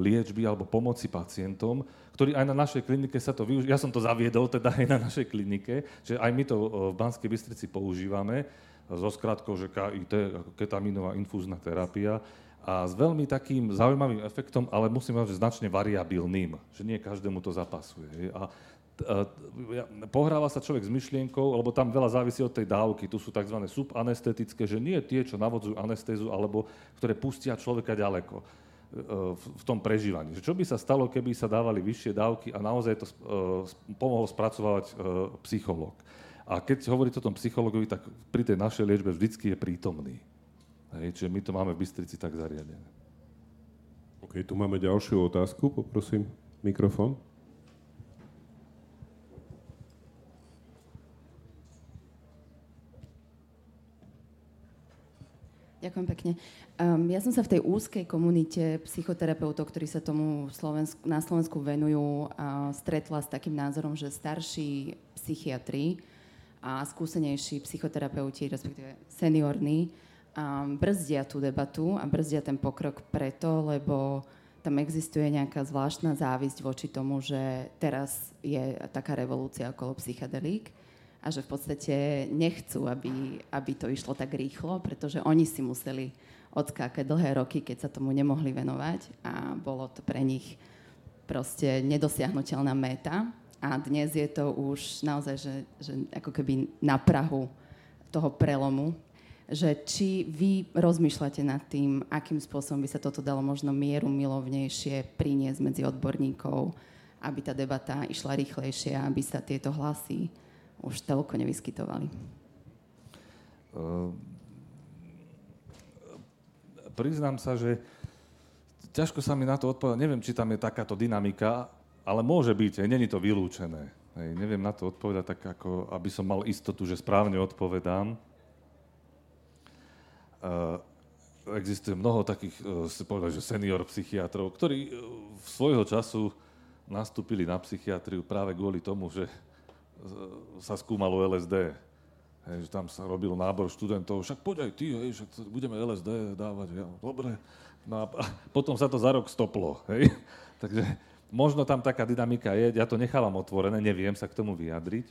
[SPEAKER 2] liečby alebo pomoci pacientom, ktorý aj na našej klinike sa to využíva. Ja som to zaviedol teda aj na našej klinike, že aj my to e, v Banskej Bystrici používame so skratkou, že KIT, ako ketamínová infúzna terapia a s veľmi takým zaujímavým efektom, ale musím povedať, že značne variabilným, že nie každému to zapasuje. A pohráva sa človek s myšlienkou, lebo tam veľa závisí od tej dávky. Tu sú tzv. subanestetické, že nie tie, čo navodzujú anestézu, alebo ktoré pustia človeka ďaleko e, v, tom prežívaní. Čo by sa stalo, keby sa dávali vyššie dávky a naozaj to e, pomohol spracovať e, psychológ. A keď hovoríte o tom psychologovi, tak pri tej našej liečbe vždycky je prítomný. Hej, čiže my to máme v Bystrici tak zariadené.
[SPEAKER 1] OK, tu máme ďalšiu otázku, poprosím mikrofón.
[SPEAKER 7] Ďakujem pekne. Um, ja som sa v tej úzkej komunite psychoterapeutov, ktorí sa tomu Slovensku, na Slovensku venujú, uh, stretla s takým názorom, že starší psychiatri a skúsenejší psychoterapeuti, respektíve seniorní, um, brzdia tú debatu a brzdia ten pokrok preto, lebo tam existuje nejaká zvláštna závisť voči tomu, že teraz je taká revolúcia okolo psychedelík a že v podstate nechcú, aby, aby to išlo tak rýchlo, pretože oni si museli odskákať dlhé roky, keď sa tomu nemohli venovať a bolo to pre nich proste nedosiahnutelná meta. A dnes je to už naozaj, že, že ako keby na Prahu toho prelomu, že či vy rozmýšľate nad tým, akým spôsobom by sa toto dalo možno mieru milovnejšie priniesť medzi odborníkov, aby tá debata išla rýchlejšie aby sa tieto hlasy už toľko nevyskytovali? Uh,
[SPEAKER 2] priznám sa, že ťažko sa mi na to odpovedať. Neviem, či tam je takáto dynamika, ale môže byť, není to vylúčené. Hej, neviem na to odpovedať tak, ako aby som mal istotu, že správne odpovedám. Uh, existuje mnoho takých, uh, si povedal, že senior psychiatrov, ktorí uh, svojho času nastúpili na psychiatriu práve kvôli tomu, že sa skúmalo LSD. Hej, že tam sa robil nábor študentov, však poď aj ty, hej, že budeme LSD dávať. Ja, dobre. No a potom sa to za rok stoplo. Hej. Takže možno tam taká dynamika je, ja to nechávam otvorené, neviem sa k tomu vyjadriť.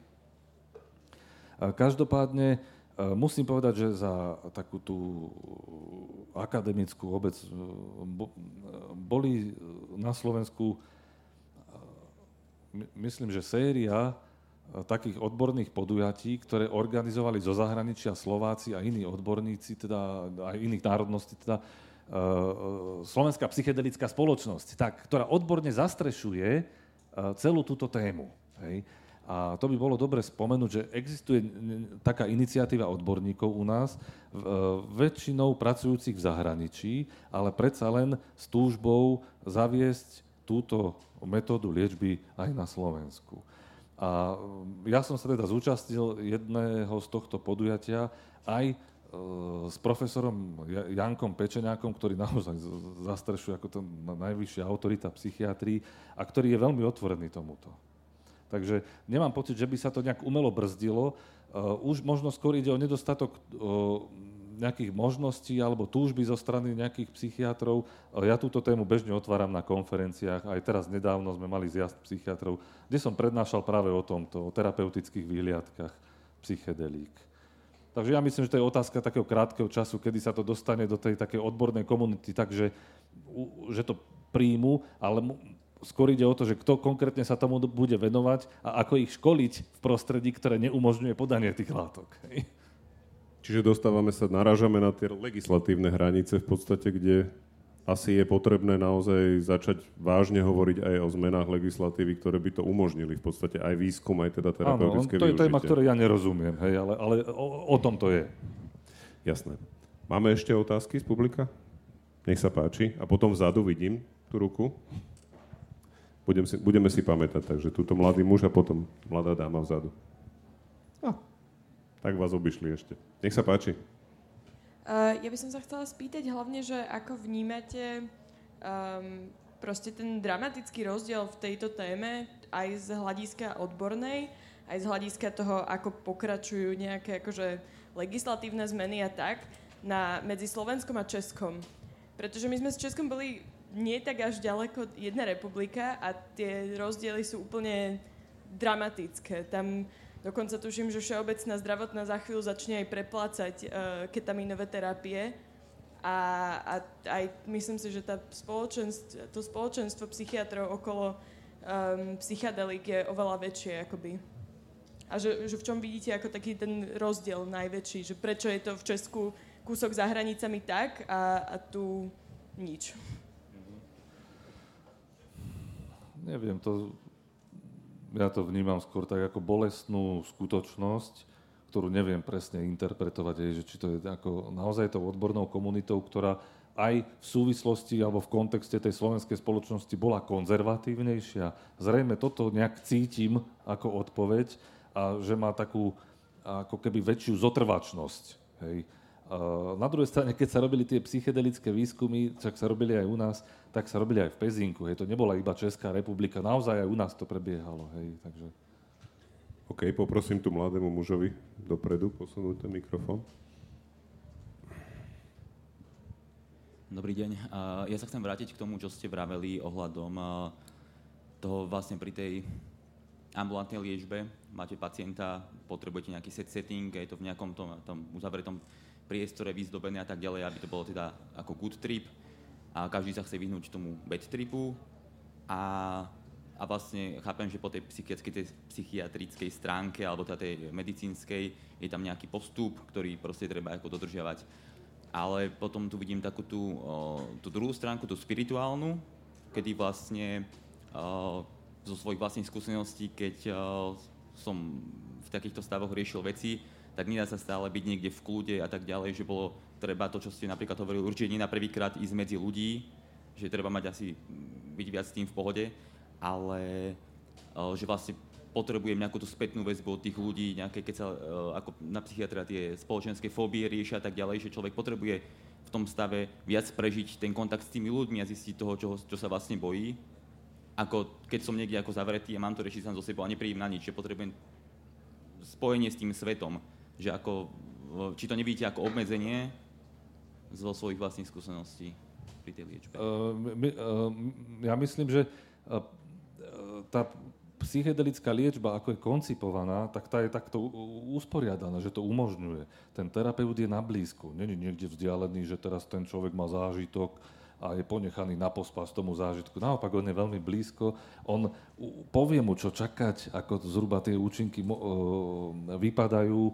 [SPEAKER 2] Každopádne musím povedať, že za takú tú akademickú obec boli na Slovensku myslím, že séria takých odborných podujatí, ktoré organizovali zo zahraničia Slováci a iní odborníci, teda aj iných národností, teda uh, Slovenská psychedelická spoločnosť, tak, ktorá odborne zastrešuje celú túto tému. Hej. A to by bolo dobre spomenúť, že existuje taká iniciatíva odborníkov u nás, väčšinou pracujúcich v zahraničí, ale predsa len s túžbou zaviesť túto metódu liečby aj na Slovensku. A ja som sa teda zúčastnil jedného z tohto podujatia aj e, s profesorom Jankom Pečeňákom, ktorý naozaj zastrešuje ako to najvyššia autorita psychiatrii a ktorý je veľmi otvorený tomuto. Takže nemám pocit, že by sa to nejak umelo brzdilo. E, už možno skôr ide o nedostatok e, nejakých možností alebo túžby zo strany nejakých psychiatrov. Ja túto tému bežne otváram na konferenciách. Aj teraz nedávno sme mali zjazd psychiatrov, kde som prednášal práve o tomto, o terapeutických výhliadkách psychedelík. Takže ja myslím, že to je otázka takého krátkeho času, kedy sa to dostane do tej takej odbornej komunity, takže že to príjmu, ale skôr ide o to, že kto konkrétne sa tomu bude venovať a ako ich školiť v prostredí, ktoré neumožňuje podanie tých látok.
[SPEAKER 1] Čiže dostávame sa, narážame na tie legislatívne hranice v podstate, kde asi je potrebné naozaj začať vážne hovoriť aj o zmenách legislatívy, ktoré by to umožnili v podstate aj výskum, aj teda terapeutické
[SPEAKER 2] Áno, to je téma, ktoré ja nerozumiem, hej, ale, ale o, o tom to je.
[SPEAKER 1] Jasné. Máme ešte otázky z publika? Nech sa páči. A potom vzadu vidím tú ruku. Budem si, budeme si pamätať, takže túto mladý muž a potom mladá dáma vzadu. Ah, tak vás obišli ešte. Nech sa páči.
[SPEAKER 8] Uh, ja by som sa chcela spýtať hlavne, že ako vnímate um, proste ten dramatický rozdiel v tejto téme aj z hľadiska odbornej, aj z hľadiska toho, ako pokračujú nejaké akože legislatívne zmeny a tak, na, medzi Slovenskom a Českom. Pretože my sme s Českom boli nie tak až ďaleko jedna republika a tie rozdiely sú úplne dramatické. Tam Dokonca tuším, že Všeobecná zdravotná za chvíľu začne aj preplácať uh, ketamínové terapie. A, a aj myslím si, že tá spoločenstvo, to spoločenstvo psychiatrov okolo um, psychadelik je oveľa väčšie. Akoby. A že, že v čom vidíte ako taký ten rozdiel najväčší? Že prečo je to v Česku kúsok za hranicami tak a, a tu nič?
[SPEAKER 2] Neviem, to ja to vnímam skôr tak ako bolestnú skutočnosť, ktorú neviem presne interpretovať, že či to je ako naozaj tou odbornou komunitou, ktorá aj v súvislosti alebo v kontexte tej slovenskej spoločnosti bola konzervatívnejšia. Zrejme toto nejak cítim ako odpoveď a že má takú ako keby väčšiu zotrvačnosť. Hej. Na druhej strane, keď sa robili tie psychedelické výskumy, čak sa robili aj u nás, tak sa robili aj v Pezinku. Hej. To nebola iba Česká republika, naozaj aj u nás to prebiehalo. Hej. Takže...
[SPEAKER 1] OK, poprosím tu mladému mužovi dopredu posunúť ten mikrofón.
[SPEAKER 9] Dobrý deň. Ja sa chcem vrátiť k tomu, čo ste vraveli ohľadom toho vlastne pri tej ambulantnej liečbe. Máte pacienta, potrebujete nejaký set setting, je to v nejakom tom, tom uzavretom priestore vyzdobené a tak ďalej, aby to bolo teda ako good trip a každý sa chce vyhnúť tomu bad tripu a, a vlastne chápem, že po tej psychiatrickej, psychiatrickej stránke alebo teda tej medicínskej je tam nejaký postup, ktorý proste treba ako dodržiavať. Ale potom tu vidím takú tú, tú druhú stránku, tú spirituálnu, kedy vlastne zo svojich vlastných skúseností, keď som v takýchto stavoch riešil veci, tak nedá sa stále byť niekde v kľude a tak ďalej, že bolo treba to, čo ste napríklad hovorili, určite nie na prvýkrát ísť medzi ľudí, že treba mať asi byť viac s tým v pohode, ale že vlastne potrebujem nejakú tú spätnú väzbu od tých ľudí, nejaké, keď sa ako na psychiatra tie spoločenské fóbie riešia a tak ďalej, že človek potrebuje v tom stave viac prežiť ten kontakt s tými ľuďmi a zistiť toho, čo, čo sa vlastne bojí, ako keď som niekde ako zavretý a mám to riešiť sám so sebou a nepríjem na nič, že potrebujem spojenie s tým svetom, že ako, či to nevidíte ako obmedzenie zo svojich vlastných skúseností pri tej liečbe? Uh,
[SPEAKER 2] my, uh, ja myslím, že uh, tá psychedelická liečba, ako je koncipovaná, tak tá je takto usporiadaná, že to umožňuje. Ten terapeut je na blízku, není niekde vzdialený, že teraz ten človek má zážitok a je ponechaný na pospas tomu zážitku. Naopak, on je veľmi blízko, on povie mu, čo čakať, ako zhruba tie účinky vypadajú,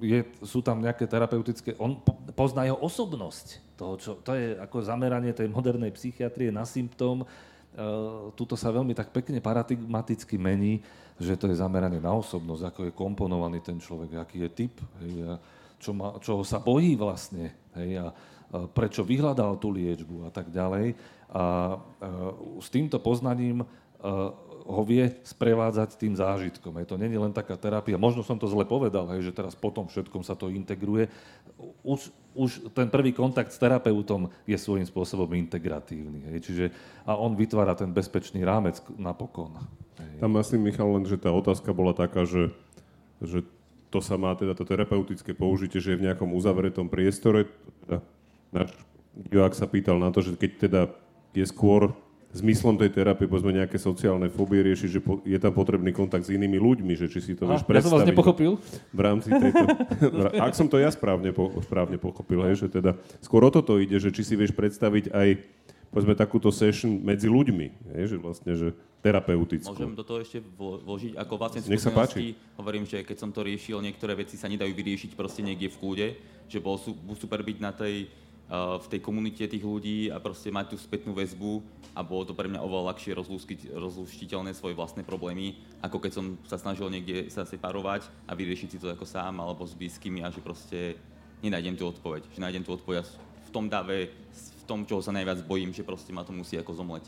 [SPEAKER 2] je, sú tam nejaké terapeutické, on pozná jeho osobnosť. Toho, čo, to je ako zameranie tej modernej psychiatrie na symptóm. Uh, tuto sa veľmi tak pekne paradigmaticky mení, že to je zameranie na osobnosť, ako je komponovaný ten človek, aký je typ, hej, a čo má, čoho sa bojí vlastne, hej, a, prečo vyhľadal tú liečbu a tak ďalej. A, a s týmto poznaním a, ho vie sprevádzať tým zážitkom. Je to není len taká terapia. Možno som to zle povedal, hej, že teraz potom všetkom sa to integruje. Už, už ten prvý kontakt s terapeutom je svojím spôsobom integratívny. Hej, čiže, a on vytvára ten bezpečný rámec napokon.
[SPEAKER 1] Hej. Tam myslím, Michal, len, že tá otázka bola taká, že, že to sa má teda to terapeutické použitie, že je v nejakom uzavretom priestore. Teda náš divák sa pýtal na to, že keď teda je skôr zmyslom tej terapie, povedzme nejaké sociálne fóbie riešiť, že po, je tam potrebný kontakt s inými ľuďmi, že či si to vieš predstaviť. Ja
[SPEAKER 2] som vás nepochopil.
[SPEAKER 1] V rámci tejto... Ak som to ja správne, po, správne pochopil, hej, že teda skôr o toto ide, že či si vieš predstaviť aj povedzme takúto session medzi ľuďmi, hej, že vlastne, že terapeutickú.
[SPEAKER 9] Môžem do toho ešte vložiť, ako vlastne
[SPEAKER 1] Nech sa páči.
[SPEAKER 9] hovorím, že keď som to riešil, niektoré veci sa nedajú vyriešiť proste niekde v kľude, že bolo super byť na tej v tej komunite tých ľudí a proste mať tú spätnú väzbu a bolo to pre mňa oveľa ľahšie rozlúštiteľné svoje vlastné problémy, ako keď som sa snažil niekde sa separovať a vyriešiť si to ako sám alebo s blízkymi a že proste nenájdem tú odpoveď. Že nájdem tú odpoveď v tom dave, tom, čoho sa najviac bojím, že proste ma to musí ako zomleť.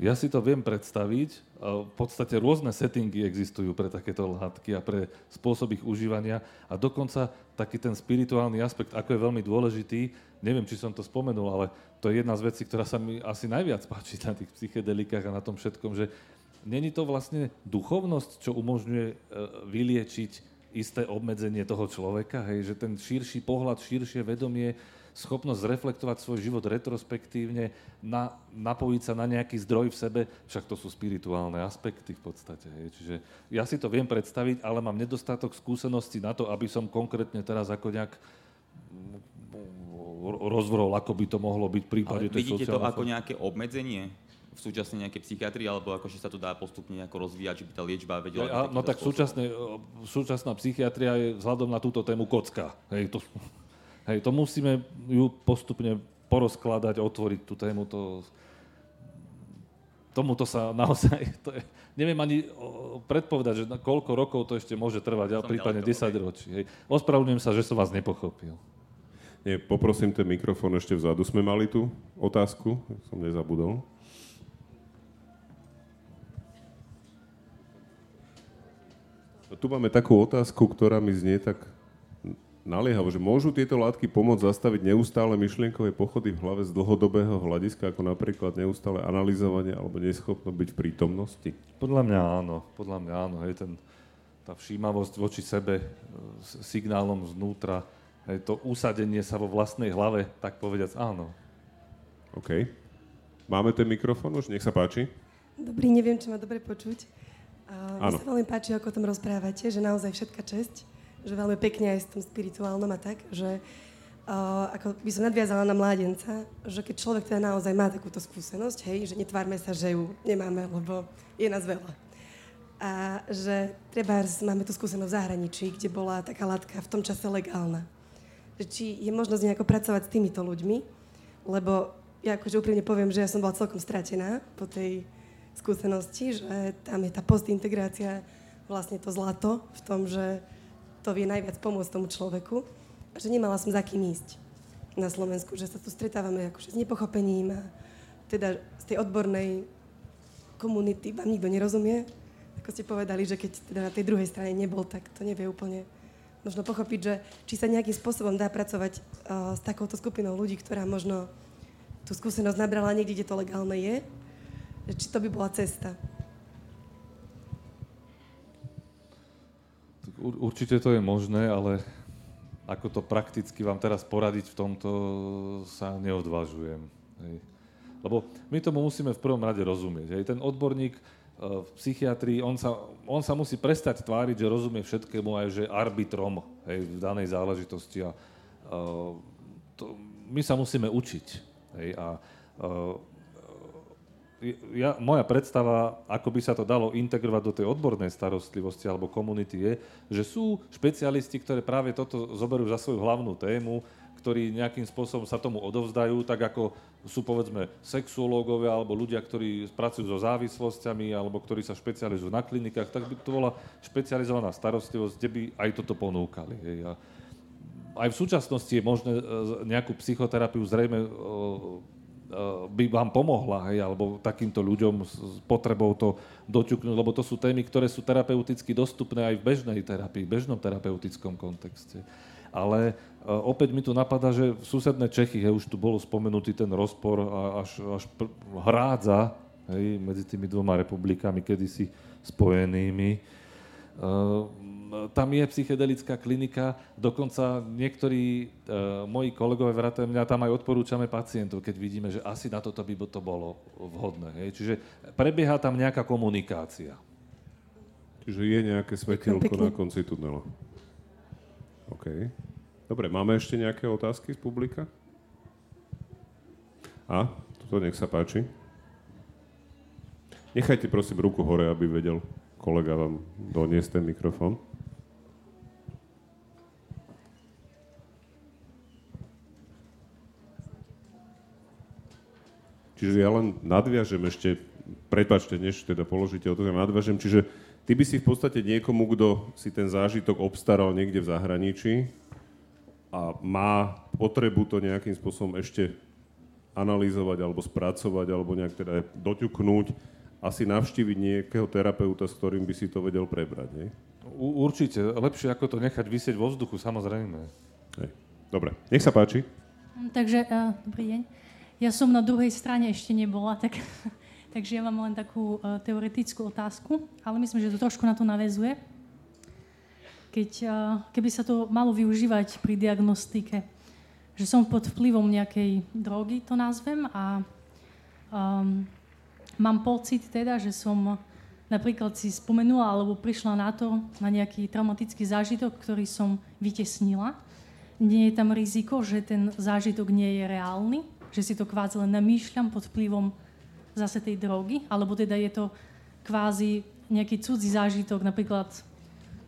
[SPEAKER 2] Ja si to viem predstaviť. V podstate rôzne settingy existujú pre takéto látky a pre spôsob ich užívania a dokonca taký ten spirituálny aspekt, ako je veľmi dôležitý, neviem, či som to spomenul, ale to je jedna z vecí, ktorá sa mi asi najviac páči na tých psychedelikách a na tom všetkom, že není to vlastne duchovnosť, čo umožňuje e, vyliečiť isté obmedzenie toho človeka, hej, že ten širší pohľad, širšie vedomie, schopnosť reflektovať svoj život retrospektívne, na, napojiť sa na nejaký zdroj v sebe, však to sú spirituálne aspekty v podstate. Hej. Čiže ja si to viem predstaviť, ale mám nedostatok skúseností na to, aby som konkrétne teraz ako nejak rozvrhol, ako by to mohlo byť v prípade
[SPEAKER 9] tej vidíte to ako nejaké obmedzenie v súčasnej nejakej psychiatrii, alebo ako, že sa to dá postupne nejako rozvíjať, že by tá liečba vedela...
[SPEAKER 2] Ja, no tak súčasné, súčasná psychiatria je vzhľadom na túto tému kocka. Hej, to, hej, to musíme ju postupne porozkladať, otvoriť tú tému. To, tomuto sa naozaj... To je, neviem ani predpovedať, že na koľko rokov to ešte môže trvať, ale prípadne 10 ročí. Hej. Ospravedlňujem sa, že som vás nepochopil.
[SPEAKER 1] Nie, poprosím ten mikrofón ešte vzadu. Sme mali tú otázku, som nezabudol. Tu máme takú otázku, ktorá mi znie tak naliehavo, že môžu tieto látky pomôcť zastaviť neustále myšlienkové pochody v hlave z dlhodobého hľadiska, ako napríklad neustále analyzovanie alebo neschopno byť v prítomnosti?
[SPEAKER 2] Podľa mňa áno, podľa mňa áno. Hej, ten, tá všímavosť voči sebe, e, signálom znútra, Hej, to usadenie sa vo vlastnej hlave, tak povediac, áno.
[SPEAKER 1] OK. Máme ten mikrofón už? Nech sa páči.
[SPEAKER 10] Dobrý, neviem, či ma dobre počuť. Uh, mne sa veľmi páči, ako o tom rozprávate, že naozaj všetka česť, že veľmi pekne aj s tom spirituálnom a tak, že uh, ako by som nadviazala na mládenca, že keď človek teda naozaj má takúto skúsenosť, hej, že netvárme sa, že ju nemáme, lebo je nás veľa. A že treba máme tú skúsenosť v zahraničí, kde bola taká látka v tom čase legálna že či je možnosť nejako pracovať s týmito ľuďmi, lebo ja akože úprimne poviem, že ja som bola celkom stratená po tej skúsenosti, že tam je tá postintegrácia vlastne to zlato v tom, že to vie najviac pomôcť tomu človeku a že nemala som za kým ísť na Slovensku, že sa tu stretávame akože s nepochopením a teda z tej odbornej komunity vám nikto nerozumie. Ako ste povedali, že keď teda na tej druhej strane nebol, tak to nevie úplne možno pochopiť, že či sa nejakým spôsobom dá pracovať uh, s takouto skupinou ľudí, ktorá možno tú skúsenosť nabrala niekde, kde to legálne je, že či to by bola cesta.
[SPEAKER 2] Určite to je možné, ale ako to prakticky vám teraz poradiť v tomto sa neodvážujem. Hej. Lebo my tomu musíme v prvom rade rozumieť. Hej. Ten odborník eh, v psychiatrii, on sa, on sa musí prestať tváriť, že rozumie všetkému aj že arbitrom hej, v danej záležitosti. A, uh, to, my sa musíme učiť. Hej. A uh, ja, moja predstava, ako by sa to dalo integrovať do tej odbornej starostlivosti alebo komunity je, že sú špecialisti, ktoré práve toto zoberú za svoju hlavnú tému, ktorí nejakým spôsobom sa tomu odovzdajú, tak ako sú povedzme sexuológovia alebo ľudia, ktorí pracujú so závislosťami alebo ktorí sa špecializujú na klinikách, tak by to bola špecializovaná starostlivosť, kde by aj toto ponúkali. Hej. A aj v súčasnosti je možné e, nejakú psychoterapiu zrejme by vám pomohla, hej, alebo takýmto ľuďom s potrebou to doťuknúť, lebo to sú témy, ktoré sú terapeuticky dostupné aj v bežnej terapii, v bežnom terapeutickom kontexte. Ale uh, opäť mi tu napadá, že v susednej Čechy, hej, už tu bolo spomenutý ten rozpor až, až pr- hrádza hej, medzi tými dvoma republikami, kedysi spojenými. Uh, tam je psychedelická klinika, dokonca niektorí uh, moji kolegové vrátane mňa tam aj odporúčame pacientov, keď vidíme, že asi na toto by to bolo vhodné. Hej. Čiže prebieha tam nejaká komunikácia.
[SPEAKER 1] Čiže je nejaké svetelko na konci tunela. OK. Dobre, máme ešte nejaké otázky z publika? A? Toto nech sa páči. Nechajte prosím ruku hore, aby vedel kolega vám doniesť ten mikrofón. Čiže ja len nadviažem ešte, prepačte, než teda položíte otázku, nadviažem, čiže ty by si v podstate niekomu, kto si ten zážitok obstaral niekde v zahraničí a má potrebu to nejakým spôsobom ešte analyzovať alebo spracovať alebo nejak teda doťuknúť, asi navštíviť nejakého terapeuta, s ktorým by si to vedel prebrať, nie?
[SPEAKER 2] Určite. Lepšie ako to nechať vysieť vo vzduchu, samozrejme.
[SPEAKER 1] Hej. Dobre, nech sa páči.
[SPEAKER 11] Takže, uh, dobrý deň. Ja som na druhej strane ešte nebola, tak, takže ja mám len takú uh, teoretickú otázku, ale myslím, že to trošku na to navezuje. Keď, uh, keby sa to malo využívať pri diagnostike, že som pod vplyvom nejakej drogy, to nazvem, a um, mám pocit teda, že som napríklad si spomenula alebo prišla na to, na nejaký traumatický zážitok, ktorý som vytesnila. Nie je tam riziko, že ten zážitok nie je reálny, že si to kvázi len namýšľam pod vplyvom zase tej drogy, alebo teda je to kvázi nejaký cudzí zážitok, napríklad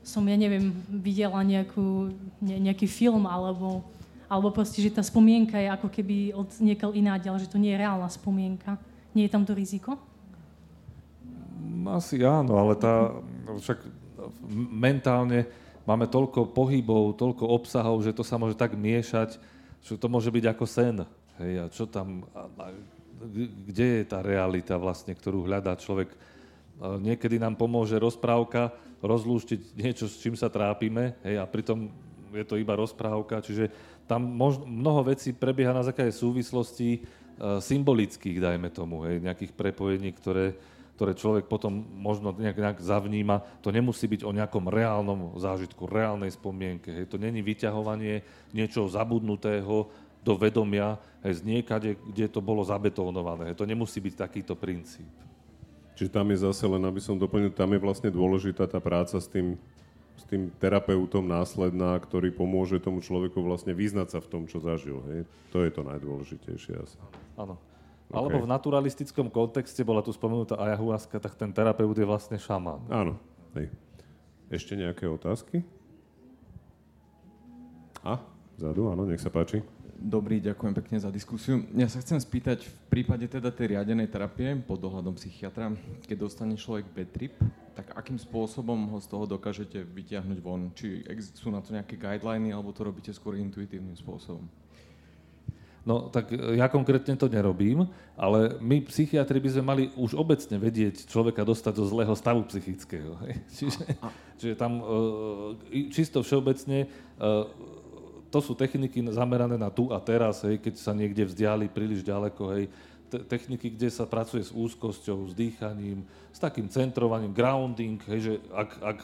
[SPEAKER 11] som, ja neviem, videla nejakú, ne, nejaký film, alebo, alebo proste, že tá spomienka je ako keby od niekiaľ ináď, že to nie je reálna spomienka. Nie je tam to riziko?
[SPEAKER 2] Asi áno, ale tá, však mentálne máme toľko pohybov, toľko obsahov, že to sa môže tak miešať, že to môže byť ako sen. Hej, a čo tam, a, a, kde je tá realita vlastne, ktorú hľadá človek? A niekedy nám pomôže rozprávka rozlúštiť niečo, s čím sa trápime, hej, a pritom je to iba rozprávka, čiže tam mož, mnoho vecí prebieha na základe súvislostí uh, symbolických, dajme tomu, hej, nejakých prepojení, ktoré, ktoré človek potom možno nejak, nejak zavníma. To nemusí byť o nejakom reálnom zážitku, reálnej spomienke. Hej. To není vyťahovanie niečoho zabudnutého, do vedomia aj z niekade, kde to bolo zabetónované. To nemusí byť takýto princíp.
[SPEAKER 1] Čiže tam je zase len, aby som doplnil, tam je vlastne dôležitá tá práca s tým, s tým terapeutom následná, ktorý pomôže tomu človeku vlastne vyznať sa v tom, čo zažil. Hej? To je to najdôležitejšie asi.
[SPEAKER 2] Áno. Okay. Alebo v naturalistickom kontexte bola tu spomenutá ayahuasca, tak ten terapeut je vlastne šamán.
[SPEAKER 1] Áno. Hej. Ešte nejaké otázky? A? Zadu, áno, nech sa páči.
[SPEAKER 12] Dobrý, ďakujem pekne za diskusiu. Ja sa chcem spýtať, v prípade teda tej riadenej terapie pod dohľadom psychiatra, keď dostane človek bad trip, tak akým spôsobom ho z toho dokážete vyťahnuť von? Či sú na to nejaké guideliny, alebo to robíte skôr intuitívnym spôsobom?
[SPEAKER 2] No, tak ja konkrétne to nerobím, ale my psychiatri by sme mali už obecne vedieť človeka dostať do zlého stavu psychického. Hej. Čiže, čiže tam e, čisto všeobecne e, to sú techniky zamerané na tu a teraz, hej, keď sa niekde vzdiali príliš ďaleko, hej, techniky, kde sa pracuje s úzkosťou, s dýchaním, s takým centrovaním, grounding, hej, že ak, ak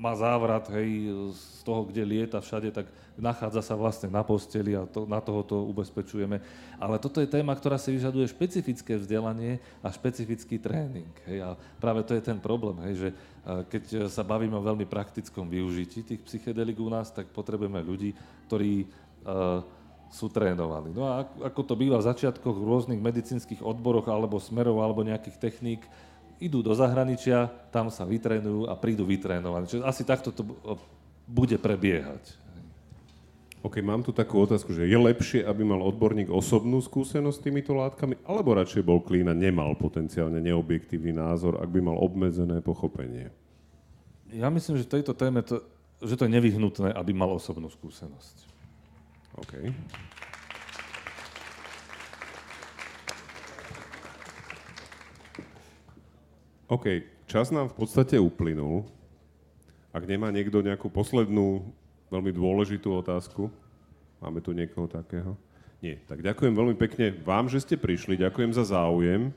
[SPEAKER 2] má závrat hej, z toho, kde lieta všade, tak nachádza sa vlastne na posteli a to, na toho to ubezpečujeme. Ale toto je téma, ktorá si vyžaduje špecifické vzdelanie a špecifický tréning. Hej. A práve to je ten problém, hej, že keď sa bavíme o veľmi praktickom využití tých psychedelik u nás, tak potrebujeme ľudí, ktorí uh, sú trénovaní. No a ako to býva v začiatkoch v rôznych medicínskych odboroch alebo smerov alebo nejakých techník, idú do zahraničia, tam sa vytrénujú a prídu vytrénovaní. Čiže asi takto to bude prebiehať.
[SPEAKER 1] OK, mám tu takú otázku, že je lepšie, aby mal odborník osobnú skúsenosť s týmito látkami, alebo radšej bol klín a nemal potenciálne neobjektívny názor, ak by mal obmedzené pochopenie?
[SPEAKER 2] Ja myslím, že tejto téme to, že to je nevyhnutné, aby mal osobnú skúsenosť.
[SPEAKER 1] OK. OK, čas nám v podstate uplynul. Ak nemá niekto nejakú poslednú, veľmi dôležitú otázku, máme tu niekoho takého? Nie. Tak ďakujem veľmi pekne vám, že ste prišli, ďakujem za záujem.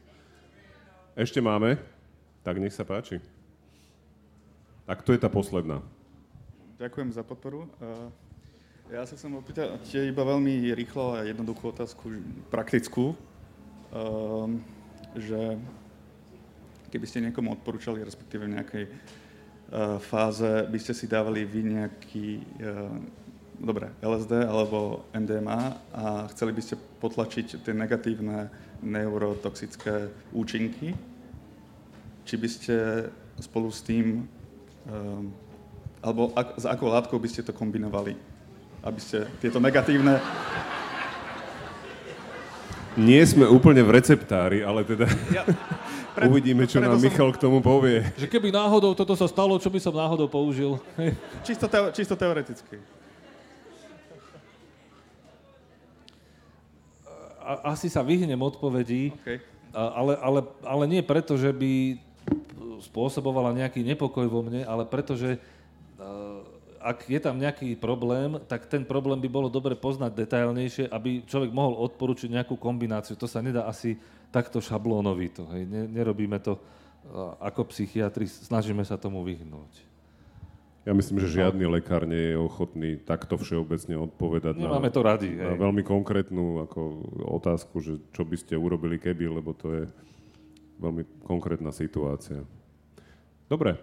[SPEAKER 1] Ešte máme? Tak nech sa páči. Tak to je tá posledná.
[SPEAKER 13] Ďakujem za podporu. Ja sa chcem opýtať iba veľmi rýchlo a jednoduchú otázku, praktickú, ehm, že keby ste niekomu odporúčali, respektíve v nejakej uh, fáze, by ste si dávali vy nejaký, uh, dobre, LSD alebo MDMA a chceli by ste potlačiť tie negatívne neurotoxické účinky, či by ste spolu s tým, uh, alebo ak, s akou látkou by ste to kombinovali, aby ste tieto negatívne
[SPEAKER 1] nie sme úplne v receptári, ale teda ja, pre, uvidíme, čo nám Michal som... k tomu povie.
[SPEAKER 2] Že keby náhodou toto sa stalo, čo by som náhodou použil?
[SPEAKER 13] čisto, teo, čisto teoreticky.
[SPEAKER 2] Asi sa vyhnem odpovedí, okay. ale, ale, ale nie preto, že by spôsobovala nejaký nepokoj vo mne, ale preto, že ak je tam nejaký problém, tak ten problém by bolo dobre poznať detailnejšie, aby človek mohol odporučiť nejakú kombináciu. To sa nedá asi takto šablónovito. Hej. Nerobíme to ako psychiatri, snažíme sa tomu vyhnúť.
[SPEAKER 1] Ja myslím, že žiadny lekár nie je ochotný takto všeobecne odpovedať
[SPEAKER 2] Nemáme na, to radi,
[SPEAKER 1] na veľmi konkrétnu ako otázku, že čo by ste urobili keby, lebo to je veľmi konkrétna situácia. Dobre,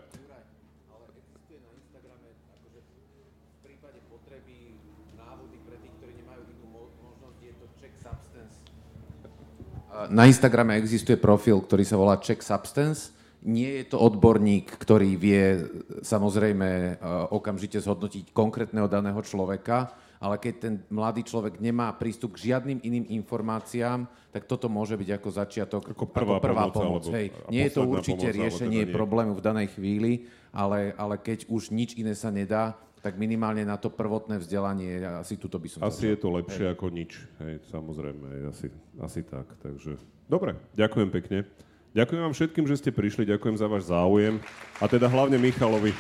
[SPEAKER 3] Na Instagrame existuje profil, ktorý sa volá Check Substance. Nie je to odborník, ktorý vie samozrejme e, okamžite zhodnotiť konkrétneho daného človeka, ale keď ten mladý človek nemá prístup k žiadnym iným informáciám, tak toto môže byť ako začiatok,
[SPEAKER 1] ako prvá, ako prvá pomoc. pomoc.
[SPEAKER 3] Hej, nie je to určite pomoc, riešenie teda problému v danej chvíli, ale, ale keď už nič iné sa nedá, tak minimálne na to prvotné vzdelanie, asi tuto by som...
[SPEAKER 1] Asi je to lepšie hej. ako nič, hej, samozrejme, asi, asi tak. Takže, dobre, ďakujem pekne. Ďakujem vám všetkým, že ste prišli, ďakujem za váš záujem a teda hlavne Michalovi.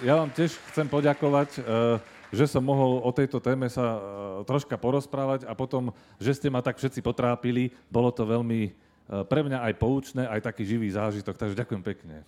[SPEAKER 2] Ja vám tiež chcem poďakovať. Že som mohol o tejto téme sa uh, troška porozprávať a potom, že ste ma tak všetci potrápili. Bolo to veľmi uh, pre mňa aj poučné, aj taký živý zážitok, takže ďakujem pekne.